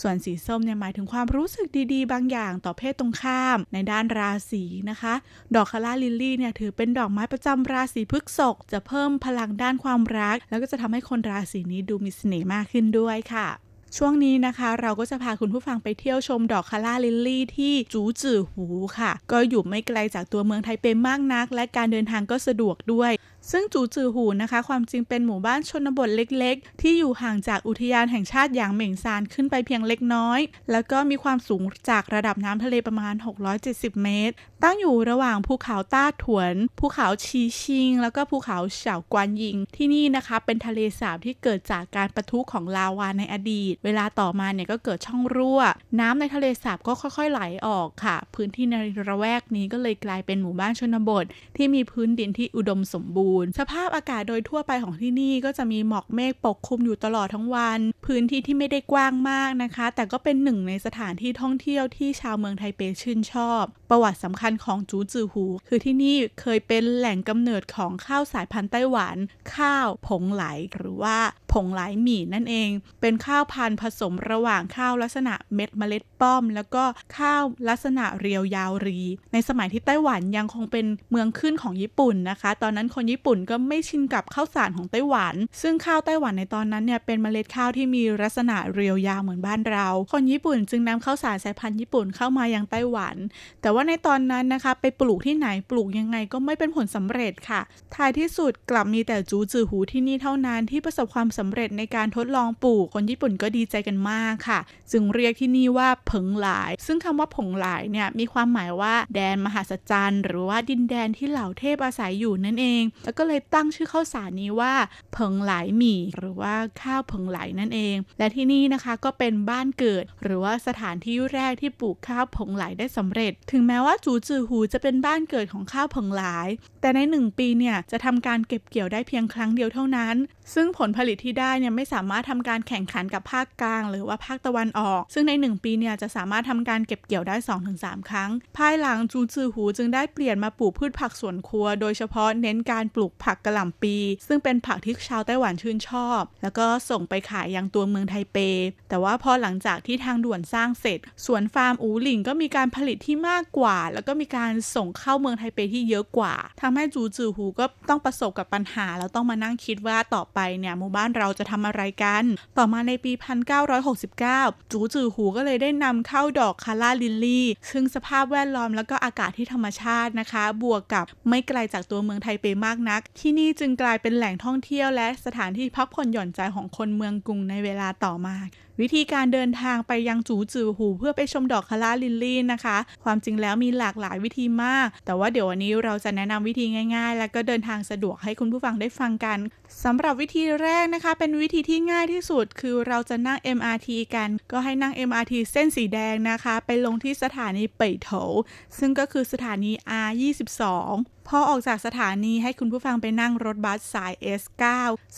ส่วนสีส้มเนี่ยหมายถึงความรู้สึกดีๆ บางอย่างต่อเพศตรงข้าม ในด้านราศีนะคะ ดอก calla lily เนี่ยถือเป็นดอกไม้ประจำราศีพฤษภจะเพิ่มพลังด้านความรัก แล้วก็จะทำให้คนราศีนี้ดูมีเสน่ห์มากขึ้นด้วยค่ะช่วงนี้นะคะเราก็จะพาคุณผู้ฟังไปเที่ยวชมดอกคาร่าลิลลี่ที่จูจื่อหูค่ะ ก็อยู่ไม่ไกลจากตัวเมืองไทเปมากนัก และการเดินทางก็สะดวกด้วย ซึ่งจูจือหูนะคะ ความจริงเป็นหมู่บ้านชนบทเล็กๆ ที่อยู่ห่างจากอุทยานแห่งชาติอย่างเหม่งซานขึ้นไปเพียงเล็กน้อย แล้วก็มีความสูงจากระดับน้ำทะเลประมาณ 670 เมตร ตั้งอยู่ระหว่างภูเขาต้าถวน ภูเขาชีชิง แล้วก็ภูเขาเฉากวนยิง ที่นี่นะคะเป็นทะเลสาบที่เกิดจากการประทุของลาวาในอดีต เวลาต่อมาเนี่ยก็เกิดช่องรั่ว น้ำในทะเลสาบก็ค่อย ๆ ไหลออกค่ะ พื้นที่ในระแวกนี้ก็เลยกลายเป็นหมู่บ้านชนบท ที่มีพื้นดินที่อุดมสมบูรณ์บูรณ์ สภาพอากาศโดยทั่วไปของที่นี่ก็จะมีหมอกเมฆปกคลุมอยู่ตลอดทั้งวัน พื้นที่ที่ไม่ได้กว้างมากนะคะ แต่ก็เป็นหนึ่งในสถานที่ท่องเที่ยวที่ชาวเมืองไทเปชื่นชอบ ประวัติสำคัญของจูจือหู คือที่นี่เคยเป็นแหล่งกำเนิดของข้าวสายพันธุ์ไต้หวัน ข้าวผงไหลหรือว่าผงไหลหมี่นั่นเอง เป็นข้าวพันธุ์ผสมระหว่างข้าวลักษณะเม็ดเมล็ดป้อม แล้วก็ข้าวลักษณะเรียวยาวรี ในสมัยที่ไต้หวันยังคงเป็นเมืองขึ้นของญี่ปุ่นนะคะ ตอนนั้นคนญี่่ปุ่นก็ไม่ชินกับข้าวสารของไต้หวัน ซึ่งข้าวไต้หวันในตอนนั้นเนี่ยเป็นเมล็ดข้าวที่มีลักษณะเรียวยาวเหมือนบ้านเรา คนญี่ปุ่นจึงนำข้าวสารสายพันธุ์ญี่ปุ่นเข้ามายังไต้หวัน แต่ว่าในตอนนั้นนะคะไปปลูกที่ไหนปลูกยังไงก็ไม่เป็นผลสำเร็จค่ะ ท้ายที่สุดกลับมีแต่จูจือหูที่นี่เท่านั้นที่ประสบความสำเร็จในการทดลองปลูก คนญี่ปุ่นก็ดีใจกันมากค่ะ จึงเรียกที่นี่ว่าผงหลาย ซึ่งคำว่าผงหลายเนี่ยมีความหมายว่าแดนมหาศจรรย์ หรือว่าดินแดนที่เหล่าเทพอาศัยอยู่นั่นเองแล้วก็เลยตั้งชื่อข้าวสารนี้ว่าเผิงหลหมี่หรือว่าข้าวเผิงหลนั่นเอง และที่นี่นะคะก็เป็นบ้านเกิด หรือว่าสถานที่แรกที่ปลูกข้าวผงไหลได้สำเร็จ ถึงแม้ว่าจูจือหูจะเป็นบ้านเกิดของข้าวผงไหลแต่ในหนึ่งปีเนี่ยจะทำการเก็บเกี่ยวได้เพียงครั้งเดียวเท่านั้น ซึ่งผลผลิตที่ได้เนี่ยไม่สามารถทำการแข่งขันกับภาคกลาง หรือว่าภาคตะวันออก ซึ่งใน 1 ปีเนี่ยจะสามารถทำการเก็บเกี่ยวได้ 2-3 ครั้ง ภายหลังจูจือหูจึงได้เปลี่ยนมาปลูกพืชผักสวนครัว โดยเฉพาะเน้นการปลูกลูกผักกระหล่ำปี ซึ่งเป็นผักที่ชาวไต้หวันชื่นชอบ แล้วก็ส่งไปขายยังตัวเมืองไทเป แต่ว่าพอหลังจากที่ทางด่วนสร้างเสร็จ สวนฟาร์มอูหลิงก็มีการผลิตที่มากกว่า แล้วก็มีการส่งเข้าเมืองไทเปที่เยอะกว่าทำให้จูจือหูก็ต้องประสบกับปัญหา แล้วต้องมานั่งคิดว่าต่อไปเนี่ยหมู่บ้านเราจะทำอะไรกัน ต่อมาในปี 1969 จูจือหูก็เลยได้นำเข้าดอกคาร่าลิลลี่ ซึ่งสภาพแวดล้อมแล้วก็อากาศที่ธรรมชาตินะคะ บวกกับไม่ไกลจากตัวเมืองไทเปมากนัก ที่นี่จึงกลายเป็นแหล่งท่องเที่ยวและสถานที่พักผ่อนหย่อนใจของคนเมืองกรุงในเวลาต่อมาวิธีการเดินทางไปยังจูจือหู เพื่อไปชมดอกคาราลิลลี่นะคะ ความจริงแล้วมีหลากหลายวิธีมาก แต่ว่าเดี๋ยววันนี้เราจะแนะนำวิธีง่าย ๆ แล้วก็เดินทางสะดวกให้คุณผู้ฟังได้ฟังกันสำหรับวิธีแรกนะคะ เป็นวิธีที่ง่ายที่สุด คือเราจะนั่ง MRT กัน ก็ให้นั่ง MRT เส้นสีแดงนะคะ ไปลงที่สถานีเป่ยโถซึ่งก็คือสถานี R22 พอออกจากสถานีให้คุณผู้ฟังไปนั่งรถบัสสาย S9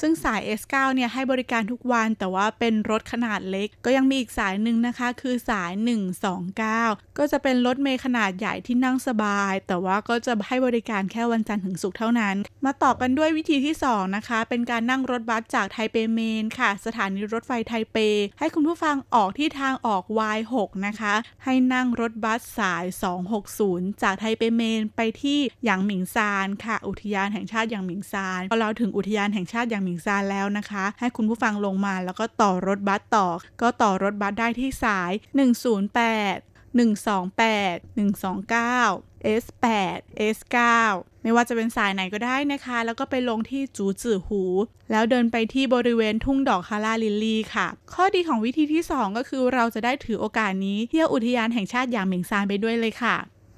ซึ่งสาย S9 เนี่ยให้บริการทุกวันแต่ว่าเป็นรถขนาดเล็ก ก็ยังมีอีกสายหนึ่งนะคะคือสาย 129 ก็จะเป็นรถเมล์ขนาดใหญ่ที่นั่งสบาย แต่ว่าก็จะให้บริการแค่วันจันทร์ถึงศุกร์เท่านั้น มาต่อกันด้วยวิธีที่ 2 นะคะ เป็นการนั่งรถบัสจากไทเป Main ค่ะ สถานีรถไฟไทเป ให้คุณผู้ฟังออกที่ทางออก Y6 นะคะ ให้นั่งรถบัสสาย 260 จากไทเป Main ไปที่หยางหมิงซานค่ะ อุทยานแห่งชาติหยางหมิงซานพอเราถึงอุทยานแห่งชาติหยางหมิงซานแล้วนะคะ ให้คุณผู้ฟังลงมาแล้วก็ต่อรถบัสต่อก็ต่อรถบัสได้ที่สาย 108 128 129 S8 S9 ไม่ว่าจะเป็นสายไหนก็ได้นะคะ แล้วก็ไปลงที่จูจือหู แล้วเดินไปที่บริเวณทุ่งดอก calla lily ค่ะ ข้อดีของวิธีที่ 2 ก็คือเราจะได้ถือโอกาสนี้เที่ยวอุทยานแห่งชาติหยางหมิงซานไปด้วยเลยค่ะ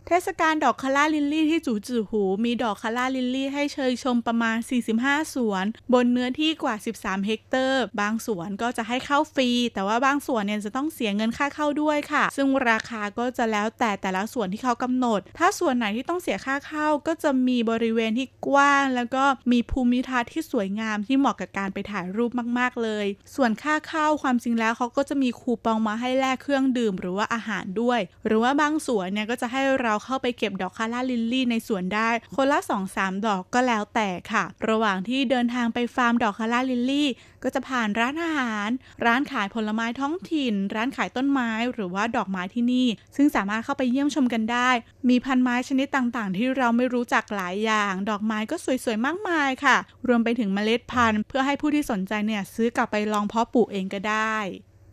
เทศกาลดอก calla lily ที่จูจือหู มีดอก calla lily ให้เชยชมประมาณ 45 สวน บนเนื้อที่กว่า 13 เฮกตาร์ บางสวนก็จะให้เข้าฟรี แต่ว่าบางสวนเนี่ยจะต้องเสียเงินค่าเข้าด้วยค่ะ ซึ่งราคาก็จะแล้วแต่แต่ละสวนที่เขากำหนด ถ้าสวนไหนที่ต้องเสียค่าเข้าก็จะมีบริเวณที่กว้าง แล้วก็มีภูมิทัศน์ที่สวยงามที่เหมาะกับการไปถ่ายรูปมาก ๆ เลย ส่วนค่าเข้าความจริงแล้วเขาก็จะมีคูปองมาให้แลกเครื่องดื่ม หรือว่าอาหารด้วย หรือว่าบางสวนเนี่ยก็จะให้เราเข้าไปเก็บดอก calla lily ในสวนได้ คนละ2-3 ดอกก็แล้วแต่ค่ะ ระหว่างที่เดินทางไปฟาร์มดอก calla lily ก็จะผ่านร้านอาหาร ร้านขายผลไม้ท้องถิ่น ร้านขายต้นไม้หรือว่าดอกไม้ที่นี่ ซึ่งสามารถเข้าไปเยี่ยมชมกันได้ มีพันธุ์ไม้ชนิดต่างๆ ที่เราไม่รู้จักหลายอย่าง ดอกไม้ก็สวยๆมากมายค่ะ รวมไปถึงเมล็ดพันธุ์ เพื่อให้ผู้ที่สนใจเนี่ยซื้อกลับไปลองเพาะปลูกเองก็ได้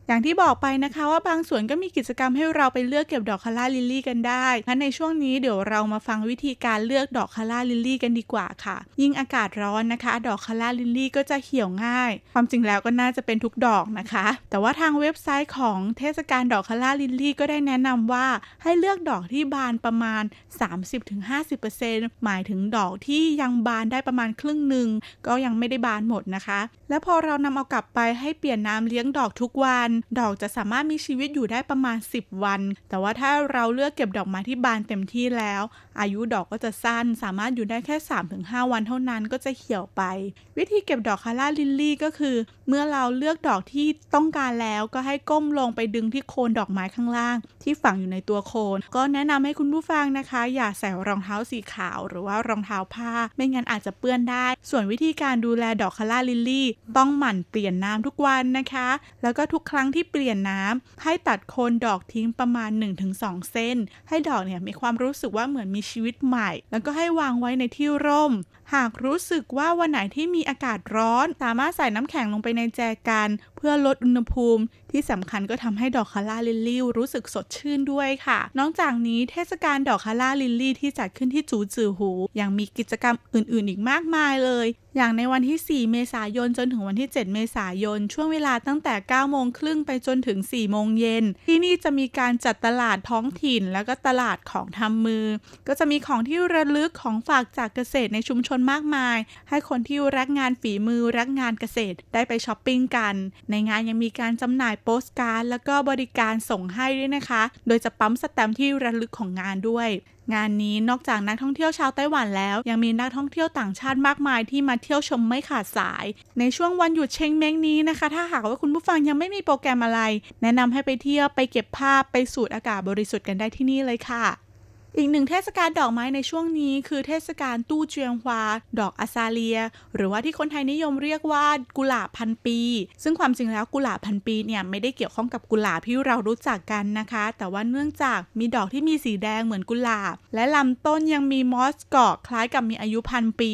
อย่างที่บอกไปนะคะว่าบางสวนก็มีกิจกรรมให้เราไปเลือกเก็บดอก calla lily กันได้งั้นในช่วงนี้เดี๋ยวเรามาฟังวิธีการเลือกดอก calla lily กันดีกว่าค่ะ ยิ่งอากาศร้อนนะคะ ดอก calla lily ก็จะเหี่ยวง่าย ความจริงแล้วก็น่าจะเป็นทุกดอกนะคะ แต่ว่าทางเว็บไซต์ของเทศกาลดอก calla lily ก็ได้แนะนำว่าให้เลือกดอกที่บานประมาณ 30-50%หมายถึงดอกที่ยังบานได้ประมาณครึ่งหนึ่งก็ยังไม่ได้บานหมดนะคะ แล้วพอเรานำเอากลับไปให้เปลี่ยนน้ำเลี้ยงดอกทุกวัน ดอกจะสามารถมีชีวิตอยู่ได้ประมาณ 10 วัน แต่ว่าถ้าเราเลือกเก็บดอกไม้ที่บานเต็มที่แล้ว อายุดอกก็จะสั้น สามารถอยู่ได้แค่ 3-5 วันเท่านั้นก็จะเหี่ยวไป วิธีเก็บดอกคาร่าลิลลี่ก็คือ เมื่อเราเลือกดอกที่ต้องการแล้วก็ให้ก้มลงไปดึงที่โคนดอกไม้ข้างล่าง ที่ฝังอยู่ในตัวโคน ก็แนะนำให้คุณผู้ฟังนะคะ อย่าใส่รองเท้าสีขาวหรือว่ารองเท้าผ้า ไม่งั้นอาจจะเปื้อนได้ ส่วนวิธีการดูแลดอกคาร่าลิลลี่ ต้องหมั่นเปลี่ยนน้ำทุกวันนะคะ แล้วก็ทุกครั้งที่เปลี่ยนน้ำให้ตัดโคนดอกทิ้งประมาณ 1-2เส้นให้ดอกเนี่ยมีความรู้สึกว่าเหมือนมีชีวิตใหม่ แล้วก็ให้วางไว้ในที่ร่ม หากรู้สึกว่าวันไหนที่มีอากาศร้อน สามารถใส่น้ำแข็งลงไปในแจกัน พื่อลดอุณหภูมิ ที่สำคัญก็ทำให้ดอกคาร่าลิลลี่รู้สึกสดชื่นด้วยค่ะ นอกจากนี้เทศกาลดอกคาร่าลิลลี่ที่จัดขึ้นที่จูจือหู ยังมีกิจกรรมอื่นๆ อีกมากมายเลย อย่างในวันที่ 4 เมษายนจนถึงวันที่ 7 เมษายน ช่วงเวลาตั้งแต่ 9 โมงครึ่งไปจนถึง 4 โมงเย็น ที่นี่จะมีการจัดตลาดท้องถิ่น แล้วก็ตลาดของทำมือ ก็จะมีของที่ระลึกของฝากจากเกษตรในชุมชนมากมาย ให้คนที่รักงานฝีมือรักงานเกษตรได้ไปช้อปปิ้งกัน ในในงานยังมีการจำหน่ายโปสการ์ดแล้วก็บริการส่งให้ด้วยนะคะ โดยจะปั๊มสแตมป์ที่ระลึกของงานด้วยงานนี้นอกจากนักท่องเที่ยวชาวไต้หวันแล้ว ยังมีนักท่องเที่ยวต่างชาติมากมายที่มาเที่ยวชมไม่ขาดสาย ในช่วงวันหยุดเชงเม้งนี้นะคะ ถ้าหากว่าคุณผู้ฟังยังไม่มีโปรแกรมอะไร แนะนำให้ไปเที่ยวไปเก็บภาพไปสูดอากาศบริสุทธิ์กันได้ที่นี่เลยค่ะ อีกหนึ่งเทศกาลดอกไม้ในช่วงนี้คือเทศกาลตู้เจียงฮวา ดอกอาซาเลีย หรือว่าที่คนไทยนิยมเรียกว่ากุหลาบพันปี ซึ่งความจริงแล้วกุหลาบพันปีเนี่ยไม่ได้เกี่ยวข้องกับกุหลาบที่เรารู้จักกันนะคะ แต่ว่าเนื่องจากมีดอกที่มีสีแดงเหมือนกุหลาบ และลำต้นยังมีมอสเกาะคล้ายกับมีอายุพันปี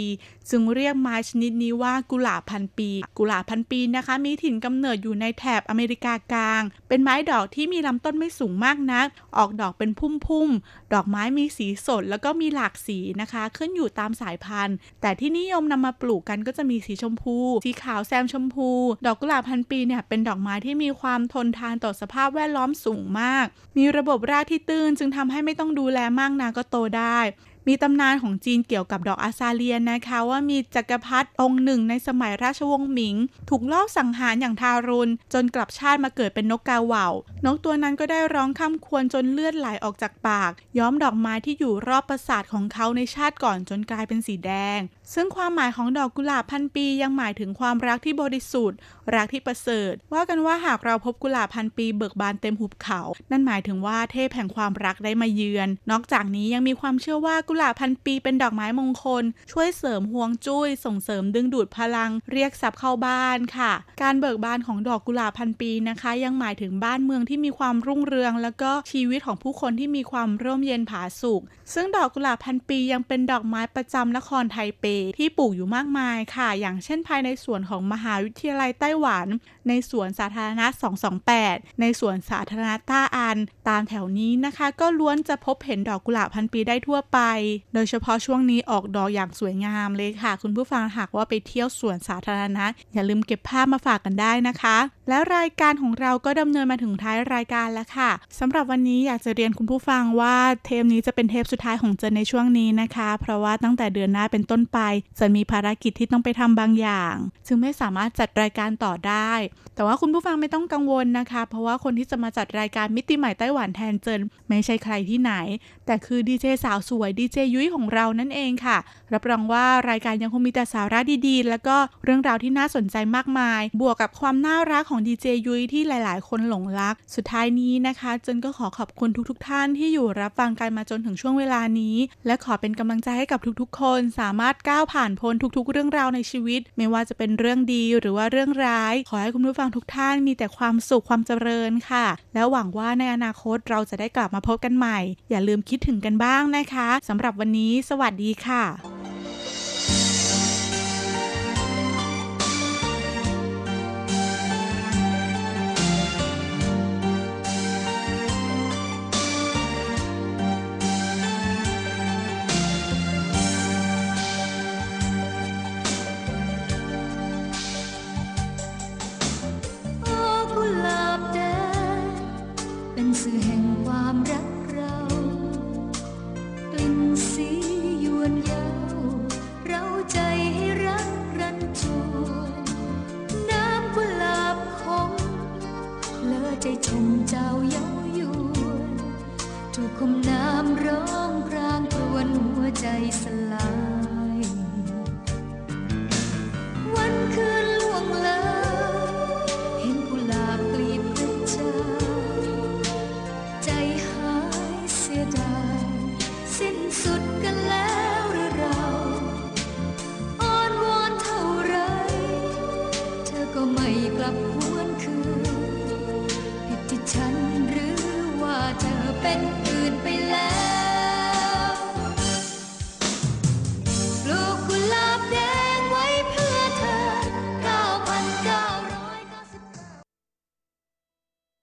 จึงเรียกไม้ชนิดนี้ว่ากุหลาบพันปี กุหลาบพันปีนะคะ มีถิ่นกำเนิดอยู่ในแถบอเมริกากลาง เป็นไม้ดอกที่มีลำต้นไม่สูงมากนัก ออกดอกเป็นพุ่มๆดอกไม้มีสีสดแล้วก็มีหลากสีนะคะ ขึ้นอยู่ตามสายพันธุ์ แต่ที่นิยมนำมาปลูกกันก็จะมีสีชมพู สีขาวแซมชมพู ดอกกุหลาบพันปีเนี่ยเป็นดอกไม้ที่มีความทนทานต่อสภาพแวดล้อมสูงมาก มีระบบรากที่ตื้นจึงทำให้ไม่ต้องดูแลมากนาก็โตได้ มีตำนานของจีนเกี่ยวกับดอกอาซาเลียนนะคะ ว่ามีจักรพรรดิองค์หนึ่งในสมัยราชวงศ์หมิง ถูกลอบสังหารอย่างทารุณ จนกลับชาติมาเกิดเป็นนกกาเหว่านกตัวนั้นก็ได้ร้องค่ำควรจนเลือดไหลออกจากปาก ย้อมดอกไม้ที่อยู่รอบปราสาทของเขาในชาติก่อนจนกลายเป็นสีแดง ซึ่งความหมายของดอกกุหลาบพันปียังหมายถึงความรักที่บริสุทธิ์ รักที่ประเสริฐ ว่ากันว่าหากเราพบกุหลาบพันปีเบิกบานเต็มหุบเขา นั่นหมายถึงว่าเทพแห่งความรักได้มาเยือน นอกจากนี้ยังมีความเชื่อว่ากุหลาบพันปีเป็นดอกไม้มงคล ช่วยเสริมห่วงจุ้ย ส่งเสริมดึงดูดพลัง เรียกทรัพย์เข้าบ้านค่ะ การเบิกบานของดอกกุหลาบพันปีนะคะ ยังหมายถึงบ้านเมืองที่มีความรุ่งเรือง แล้วก็ชีวิตของผู้คนที่มีความร่มเย็นผาสุกซึ่งดอกกุหลาบพันปียังเป็นดอกไม้ประจำนครไทเปที่ปลูกอยู่มากมายค่ะ อย่างเช่นภายในสวนของมหาวิทยาลัยไต้หวัน ในสวนสาธารณะ 228 ในสวนสาธารณะต้าอัน ตามแถวนี้นะคะ ก็ล้วนจะพบเห็นดอกกุหลาบพันปีได้ทั่วไป โดยเฉพาะช่วงนี้ออกดอกอย่างสวยงามเลยค่ะ คุณผู้ฟังหากว่าไปเที่ยวสวนสาธารณะ อย่าลืมเก็บภาพมาฝากกันได้นะคะ แล้วรายการของเราก็ดำเนินมาถึงท้ายรายการแล้วค่ะสำหรับวันนี้อยากจะเรียนคุณผู้ฟังว่าเทปนี้จะเป็นเทปสุดท้ายของเจนในช่วงนี้นะคะ เพราะว่าตั้งแต่เดือนหน้าเป็นต้นไปจะมีภารกิจที่ต้องไปทำบางอย่าง จึงไม่สามารถจัดรายการต่อได้ แต่ว่าคุณผู้ฟังไม่ต้องกังวลนะคะ เพราะว่าคนที่จะมาจัดรายการมิติใหม่ไต้หวันแทนเจินไม่ใช่ใครที่ไหน แต่คือดีเจสาวสวยดีเจยุ้ยของเรานั่นเองค่ะ รับรองว่ารายการยังคงมีแต่สาระดีๆ แล้วก็เรื่องราวที่น่าสนใจมากมาย บวกกับความน่ารักของดีเจยุ้ยที่หลายๆ คนหลงรัก สุดท้ายนี้นะคะเจนก็ขอขอบคุณทุกๆท่านที่อยู่รับฟังกันมาจนถึงช่วงเวลานี้ และขอเป็นกำลังใจให้กับทุกๆ คน สามารถก้าวผ่านพ้นทุก ๆ เรื่องราวในชีวิต ไม่ว่าจะเป็นเรื่องดีหรือว่าเรื่องร้าย ขอให้คุณผู้ฟังทุกท่านมีแต่ความสุขความเจริญค่ะ แล้วหวังว่าในอนาคตเราจะได้กลับมาพบกันใหม่ อย่าลืมคิดถึงกันบ้างนะคะสำหรับวันนี้ สวัสดีค่ะ ชมเจ้าเย้ายวนถูกคมน้ำร้องพรางกรวนหัวใจสลาย